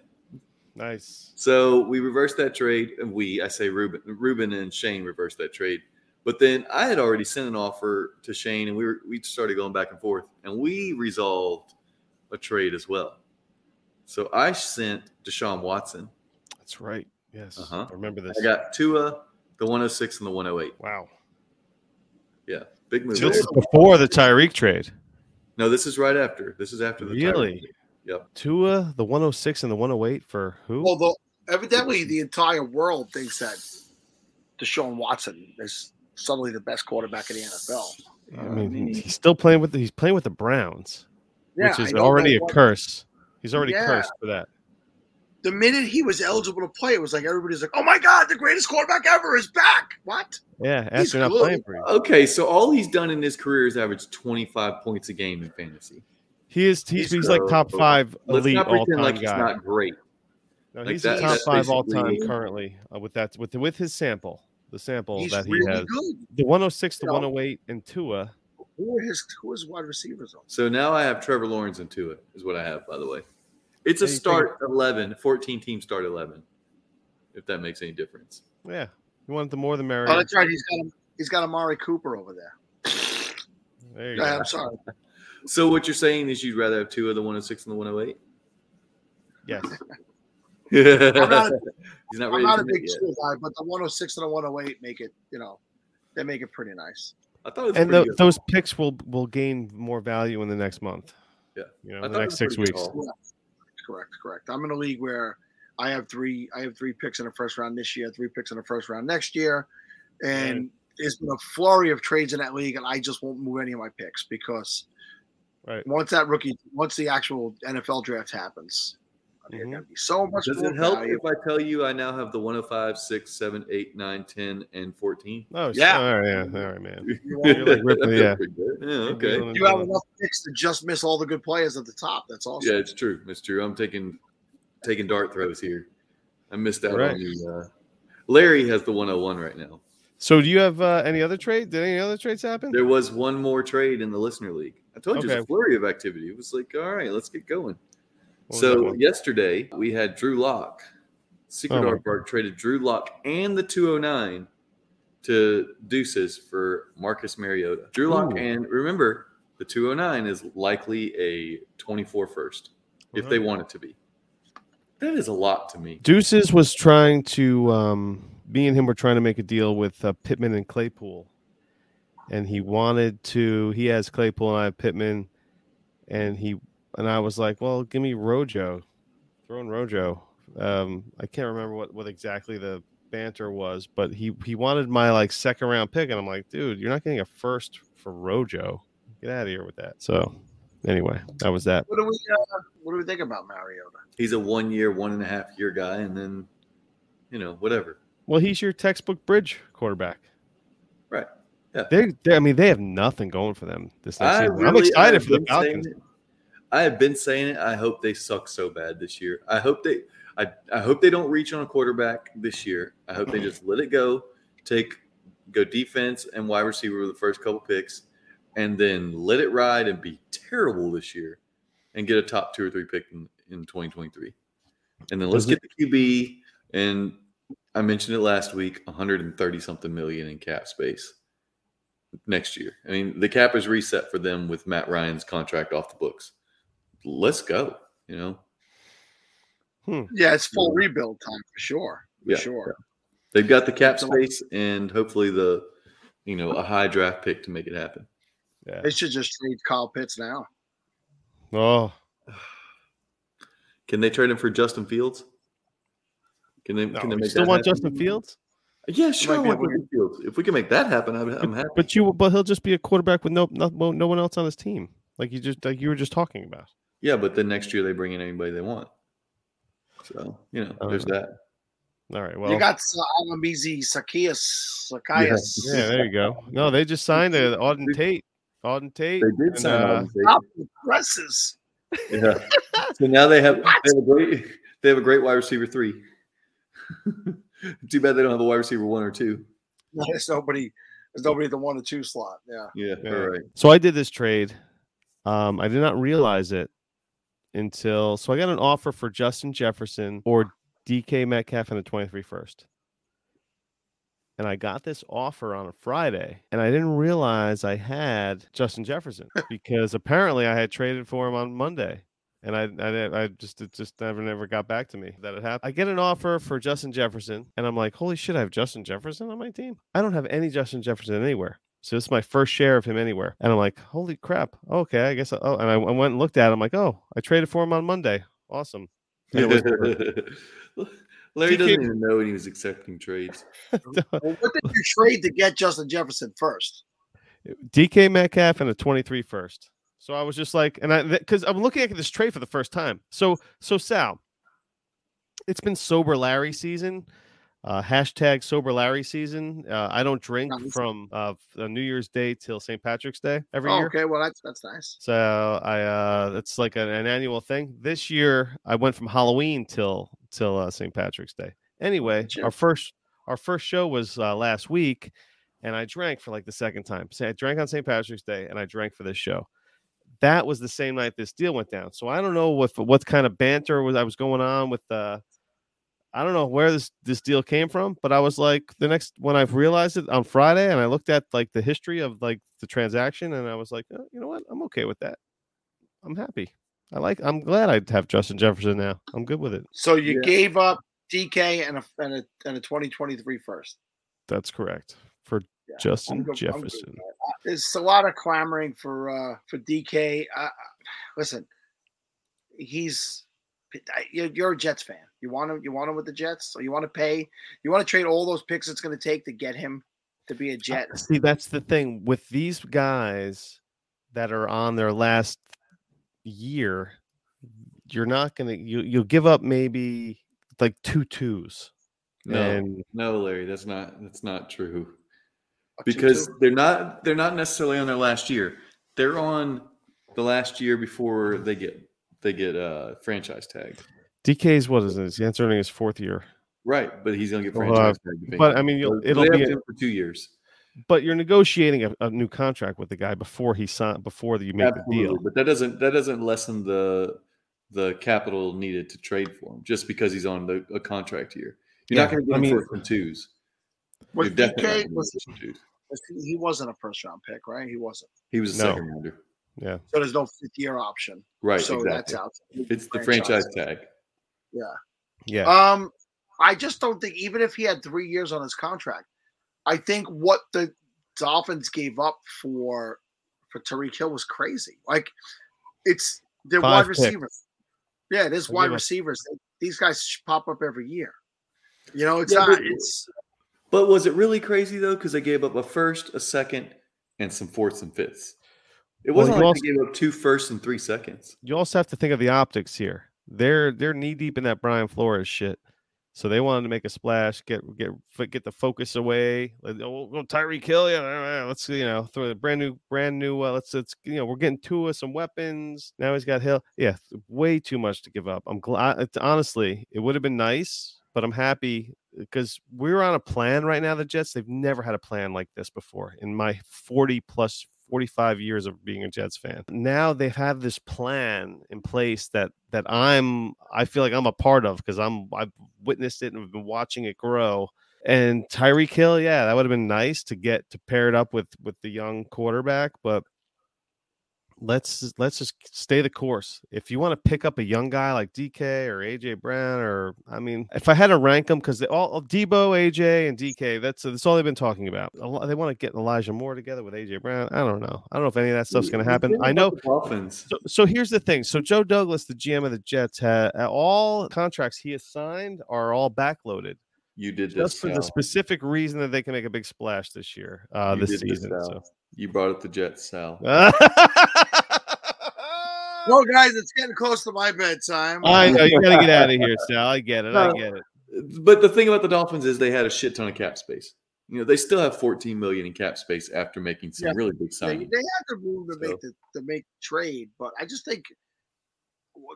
Nice. So we reversed that trade, and we, I say Ruben, Ruben and Shane reversed that trade. But then I had already sent an offer to Shane, and we were we started going back and forth, and we resolved a trade as well. So I sent Deshaun Watson. That's right. Yes. Uh-huh. I remember this. I got Tua, the 106 and the 108. wow. Yeah, big move. This is before the Tyreek trade. No, this is right after. This is after the Really? Tyreek. Yep. Tua, the 106 and the 108 for who? Although evidently the entire world thinks that Deshaun Watson is suddenly the best quarterback in the NFL. I mean, he's still playing with the, he's playing with the Browns, Yeah, which is already a curse. He's already Yeah. cursed for that. The minute he was eligible to play, it was like everybody's like, "Oh my God, the greatest quarterback ever is back!" What? Yeah, He's not good. playing for you. Okay, so all he's done in his career is average 25 points a game in fantasy. He is he's, He's he's like top five Let's elite all time like he's guy. not great. No, like he's that- the top five all time currently uh, with that with with his sample, the sample He's that he really has. good. The 106, the You know. 108, and Tua. Who are his Who are wide receivers on? So now I have Trevor Lawrence and Tua is what I have, by the way. It's a Yeah, you start 11, 14 team start 11, if that makes any difference. Yeah, you want the more the merrier. Oh, that's right. He's got he's got Amari Cooper over there. there you Yeah, go. I'm sorry. So what you're saying is you'd rather have two of the 106 and the 108? Yes. <laughs> He's not not I'm ready not a big yet. school guy, but the 106 and the 108 make it. You know, they make it pretty nice. I thought it was and pretty tho- good. those picks will will gain more value in the next month. Yeah. you know, in the next six weeks. call. Correct, correct. I'm in a league where I have three. I have three picks in the first round this year, three picks in the first round next year, and there's been a flurry of trades in that league, and I just won't move any of my picks because Right. once that rookie, once the actual NFL draft happens, there's Mhm. going to be so much Does more it help value. if I tell you I now have the 105, 6, 7, 8, 9, 10, and 14? Oh, Yeah. yeah. All right, yeah. All right, man. You, <laughs> You're like ripping- yeah. Pretty good. Yeah, okay. You have enough picks to just miss all the good players at the top. That's awesome. Yeah, it's true. It's true. I'm taking taking dart throws here. I missed out Right. on the. Uh, Larry has the 101 right now. So, do you have uh, any other trade? Did any other trades happen? There was one more trade in the listener league. I told you it was a flurry of activity. It was like, all right, let's get going. What was that So yesterday we had Drew Lock. Secret Oh, Art Park traded Drew Lock and the 209 to Deuces for Marcus Mariota. Drew Lock and remember the 209 is likely a 24 first if they want it to be. That is a lot to me. Deuces was trying to um, me and him were trying to make a deal with uh, Pittman and Claypool, and he wanted to. He has Claypool and I have Pittman, and he and I was like, "Well, give me Rojo, throw in Rojo." Um, I can't remember what what exactly the banter was, but he he wanted my like second round pick, and I'm like, "Dude, you're not getting a first for Rojo. Get out of here with that." So anyway, that was that. What do we uh, What do we think about Mariota? He's a one year, one and a half year guy, and then, you know, whatever. Well, he's your textbook bridge quarterback. Right. Yeah. They, they I mean, they have nothing going for them this next I season. I'm excited for the been saying Falcons. it. I have been saying it. I hope they suck so bad this year. I hope they. I, I hope they don't reach on a quarterback this year. I hope they just let it go. Take go defense and wide receiver with the first couple picks, and then let it ride and be terrible this year, and get a top two or three pick in, in 2023. And then let's get the QB. And I mentioned it last week 130 something million in cap space next year. I mean, the cap is reset for them with Matt Ryan's contract off the books. Let's go. You know, hmm. Yeah, it's full rebuild time for sure. For Yeah, sure. they've got the cap space and hopefully the, you know, a high draft pick to make it happen. Yeah. They should just trade Kyle Pitts now. Oh, Can they trade him for Justin Fields? Can they? no, can they make still that want happen? Justin Fields? Yeah, sure. I want Justin Fields. If we can make that happen, I'm, I'm happy. But you, but he'll just be a quarterback with no, no, no one else on his team, like you just, like you were just talking about. Yeah, but then next year they bring in anybody they want. So you know, there's Uh, that. All right, well, you got Olamide Zaccheaus. Zaccheaus. yeah, there you go. No, they just signed the Auden Tate. Auden Tate. They did and, sign uh, Alvin Tate. The presses. Yeah. so now they have they have a great they have a great wide receiver three. <laughs> Too bad they don't have a wide receiver one or two. There's nobody. There's nobody at the one or two slot. Yeah. Yeah, Yeah. all right. So I did this trade. Um, I did not realize it until so I got an offer for Justin Jefferson or DK Metcalf in the 23 first. And I got this offer on a Friday, and I didn't realize I had Justin Jefferson <laughs> because apparently I had traded for him on Monday, and I I, I just it just never never got back to me that it happened. I get an offer for Justin Jefferson, and I'm like, holy shit, I have Justin Jefferson on my team. I don't have any Justin Jefferson anywhere. So this is my first share of him anywhere. And I'm like, holy crap. Okay, I guess. Oh, and I, I went and looked at him. I'm like, oh, I traded for him on Monday. Awesome. Was- <laughs> Larry DK doesn't even know when he was accepting trades. <laughs> Well, what did you trade to get Justin Jefferson first? DK Metcalf and a 23 first. So I was just like, and I because I'm looking at this trade for the first time. So so Sal, it's been sober Larry season. Uh, hashtag sober Larry season. Uh, I don't drink Nice. from uh, New Year's Day till St. Patrick's Day every Oh, year. okay, well that's that's nice. So I uh it's like an, an annual thing. This year I went from Halloween till till uh, St. Patrick's Day. Anyway, Gotcha. our first our first show was uh, last week and I drank for like the second time. So I drank on St. Patrick's Day and I drank for this show. That was the same night this deal went down. So I don't know what what kind of banter was I was going on with uh I don't know where this this deal came from, but I was like the next when I've realized it on Friday and I looked at like the history of like the transaction and I was like, oh, you know what? I'm okay with that. I'm happy. I like I'm glad I have Justin Jefferson now. I'm good with it. So you Yeah. gave up DK and a and a and a 2023 first. That's correct. For Yeah, Justin good- I'm good with Jefferson. There's a lot of clamoring for uh for DK. Uh, listen, he's I- you're, you're a Jets fan. You want him. You want him with the Jets. So you want to pay. You want to trade all those picks it's going to take to get him to be a Jet. See, that's the thing with these guys that are on their last year. You're not gonna you you'll give up maybe like two twos. No, And no, Larry, that's not that's not true. A two-two. Because they're not they're not necessarily on their last year. They're on the last year before they get they get uh franchise tagged. DK's what is it? He's entering his fourth year. Right, but he's gonna get Well, franchise tagged. But I mean, you'll, So it'll be. have a- him for two years. but you're negotiating a, a new contract with the guy before he signed before you make the deal. but that doesn't that doesn't lessen the the capital needed to trade for him just because he's on the, a contract year. You're not going to I get him mean- for some twos. was You're definitely DK was, get some twos. was he, he wasn't a first round pick, right? He wasn't. He was a No. second rounder. Yeah. So there's no fifth year option. Right, so exactly. that's out. It's the franchise tag. Yeah. Yeah. Um, I just don't think even if he had three years on his contract, I think what the Dolphins gave up for for Tyreek Hill was crazy. Like it's they're Five wide picks. receivers. Yeah, it is They wide give up- receivers. These guys pop up every year. You know, it's Yeah, not. but- It's But was it really crazy though? Because they gave up a first, a second, and some fourths and fifths. It wasn't you like also- they gave up two firsts and three seconds. You also have to think of the optics here. They're they're knee deep in that Brian Flores shit. So they wanted to make a splash, get get get the focus away. Like, oh, we'll Tyreek Hill, yeah, let's you know throw a brand new brand new. Uh, let's let's you know we're getting Tua some weapons. Now he's got Hill. Yeah, way too much to give up. I'm glad. It's, honestly, it would have been nice, but I'm happy because we're on a plan right now. The Jets they've never had a plan like this before in my 40 plus 45 years of being a Jets fan. Now they've this plan in place that that I'm I feel like I'm a part of because I'm I've witnessed it and I've been watching it grow. And Tyreek Hill, yeah, that would have been nice to get to pair it up with with the young quarterback, but let's let's just stay the course. If you want to pick up a young guy like DK or AJ Brown, or I mean, if I had to rank them, because they all Deebo, AJ, and DK, that's that's all they've been talking about. They want to get Elijah Moore together with AJ Brown. I don't know. I don't know if any of that stuff's going to happen. I know. Dolphins. So, so here's the thing. So Joe Douglas, the GM of the Jets, had all contracts he has signed are all backloaded, You did this. just for the specific reason that they can make a big splash this year, uh, You this season. Sal. so. You brought up the Jets, Sal. <laughs> well, guys. It's getting close to my bedtime. I know you got to get out of here, <laughs> Sal. I get it. I get it. But the thing about the Dolphins is they had a shit ton of cap space. You know, they still have 14 million in cap space after making some Yeah. really big signings. they have the room to So- make the to make trade, but I just think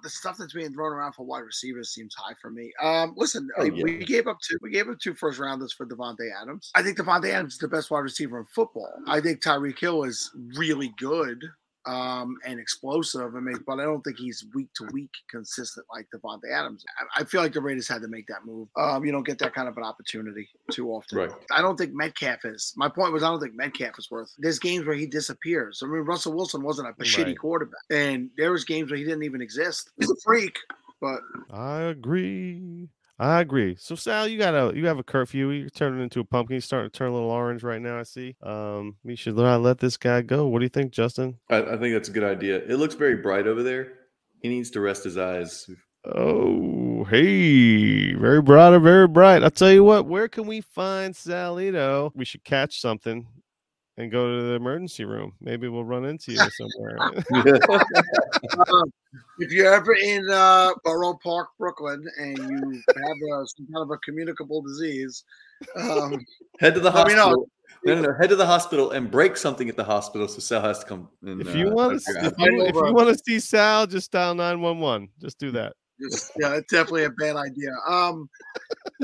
the stuff that's being thrown around for wide receivers seems high for me. Um, listen, Oh, yeah. we gave up two. We gave up two first rounders for Davante Adams. I think Davante Adams is the best wide receiver in football. I think Tyreek Hill is really good um, and explosive, I mean, but I don't think he's week to week consistent like Davante Adams. I, I feel like the Raiders had to make that move. Um, you don't get that kind of an opportunity too often. Right. I don't think Metcalf is. My point was, I don't think Metcalf is worth. There's games where he disappears. I mean, Russell Wilson wasn't a shitty Right. quarterback, and there was games where he didn't even exist. He's a freak, but I agree. I agree. So Sal, you got a you have a curfew. You're turning into a pumpkin. You're starting to turn a little orange right now. I see. Um, we should not let this guy go. What do you think, Justin? I, I think that's a good idea. It looks very bright over there. He needs to rest his eyes. Oh, hey, very bright, very bright. I'll tell you what. Where can we find Salito? We should catch something and go to the emergency room. Maybe we'll run into you somewhere. <laughs> <laughs> um, if you're ever in uh, Borough Park, Brooklyn, and you have uh, some kind of a communicable disease, um, Head to the Let me know. hospital. No, no, no. Head to the hospital and break something at the hospital so Sal has to come. And, if you uh, want to, if you, if you want to see Sal, just dial nine one one. Just do that. Just, yeah, it's definitely a bad idea. Um,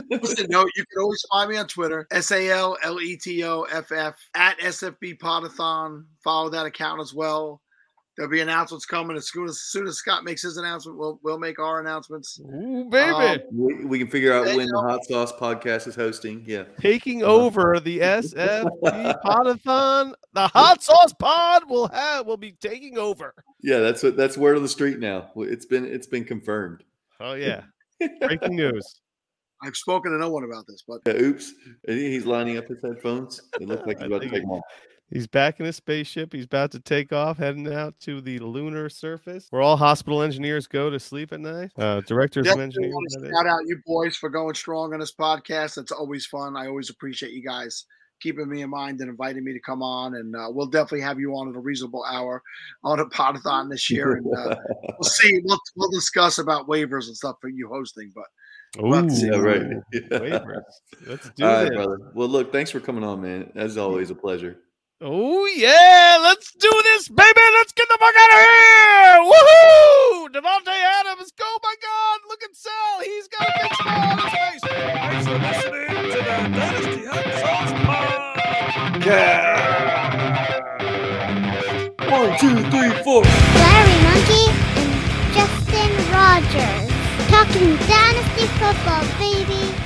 listen, no, you can always find me on Twitter, S A L L E T O F F at SFB Podathon. Follow that account as well. There'll be announcements coming as soon as, as soon as Scott makes his announcement. We'll we'll make our announcements. Ooh, baby. Um, we, we can figure out Hey, when the. Hot Sauce podcast is hosting. Yeah. taking Uh-huh. over the <laughs> SFB Podathon. The hot sauce pod will have will be taking over. Yeah, that's what that's word on the street now. It's been it's been confirmed. Oh <laughs> yeah. Breaking news. I've spoken to no one about this, but Yeah, oops. He's lining up his headphones. It looks like <laughs> he's about to take off. He's back in his spaceship. He's about to take off, heading out to the lunar surface, where all hospital engineers go to sleep at night. Uh, directors of definitely engineering. want to that is. shout out you boys for going strong on this podcast. It's always fun. I always appreciate you guys keeping me in mind and inviting me to come on. And uh, we'll definitely have you on at a reasonable hour on a <laughs> podathon this year. And uh, we'll <laughs> see. We'll, we'll discuss about waivers and stuff for you hosting. But Ooh, yeah, right. <laughs> waivers. Let's do All right, this. brother. Well, look, thanks for coming on, man. As always, a pleasure. Oh yeah, let's do this, baby. Let's get the fuck out of here. Woohoo! Davante Adams, go my god, look at Sal. He's got a big smile on his face. Thanks for listening to the Dynasty Hot Sauce Pod. One, two, three, four. Larry Monkey and Justin Rogers talking Dynasty football, baby.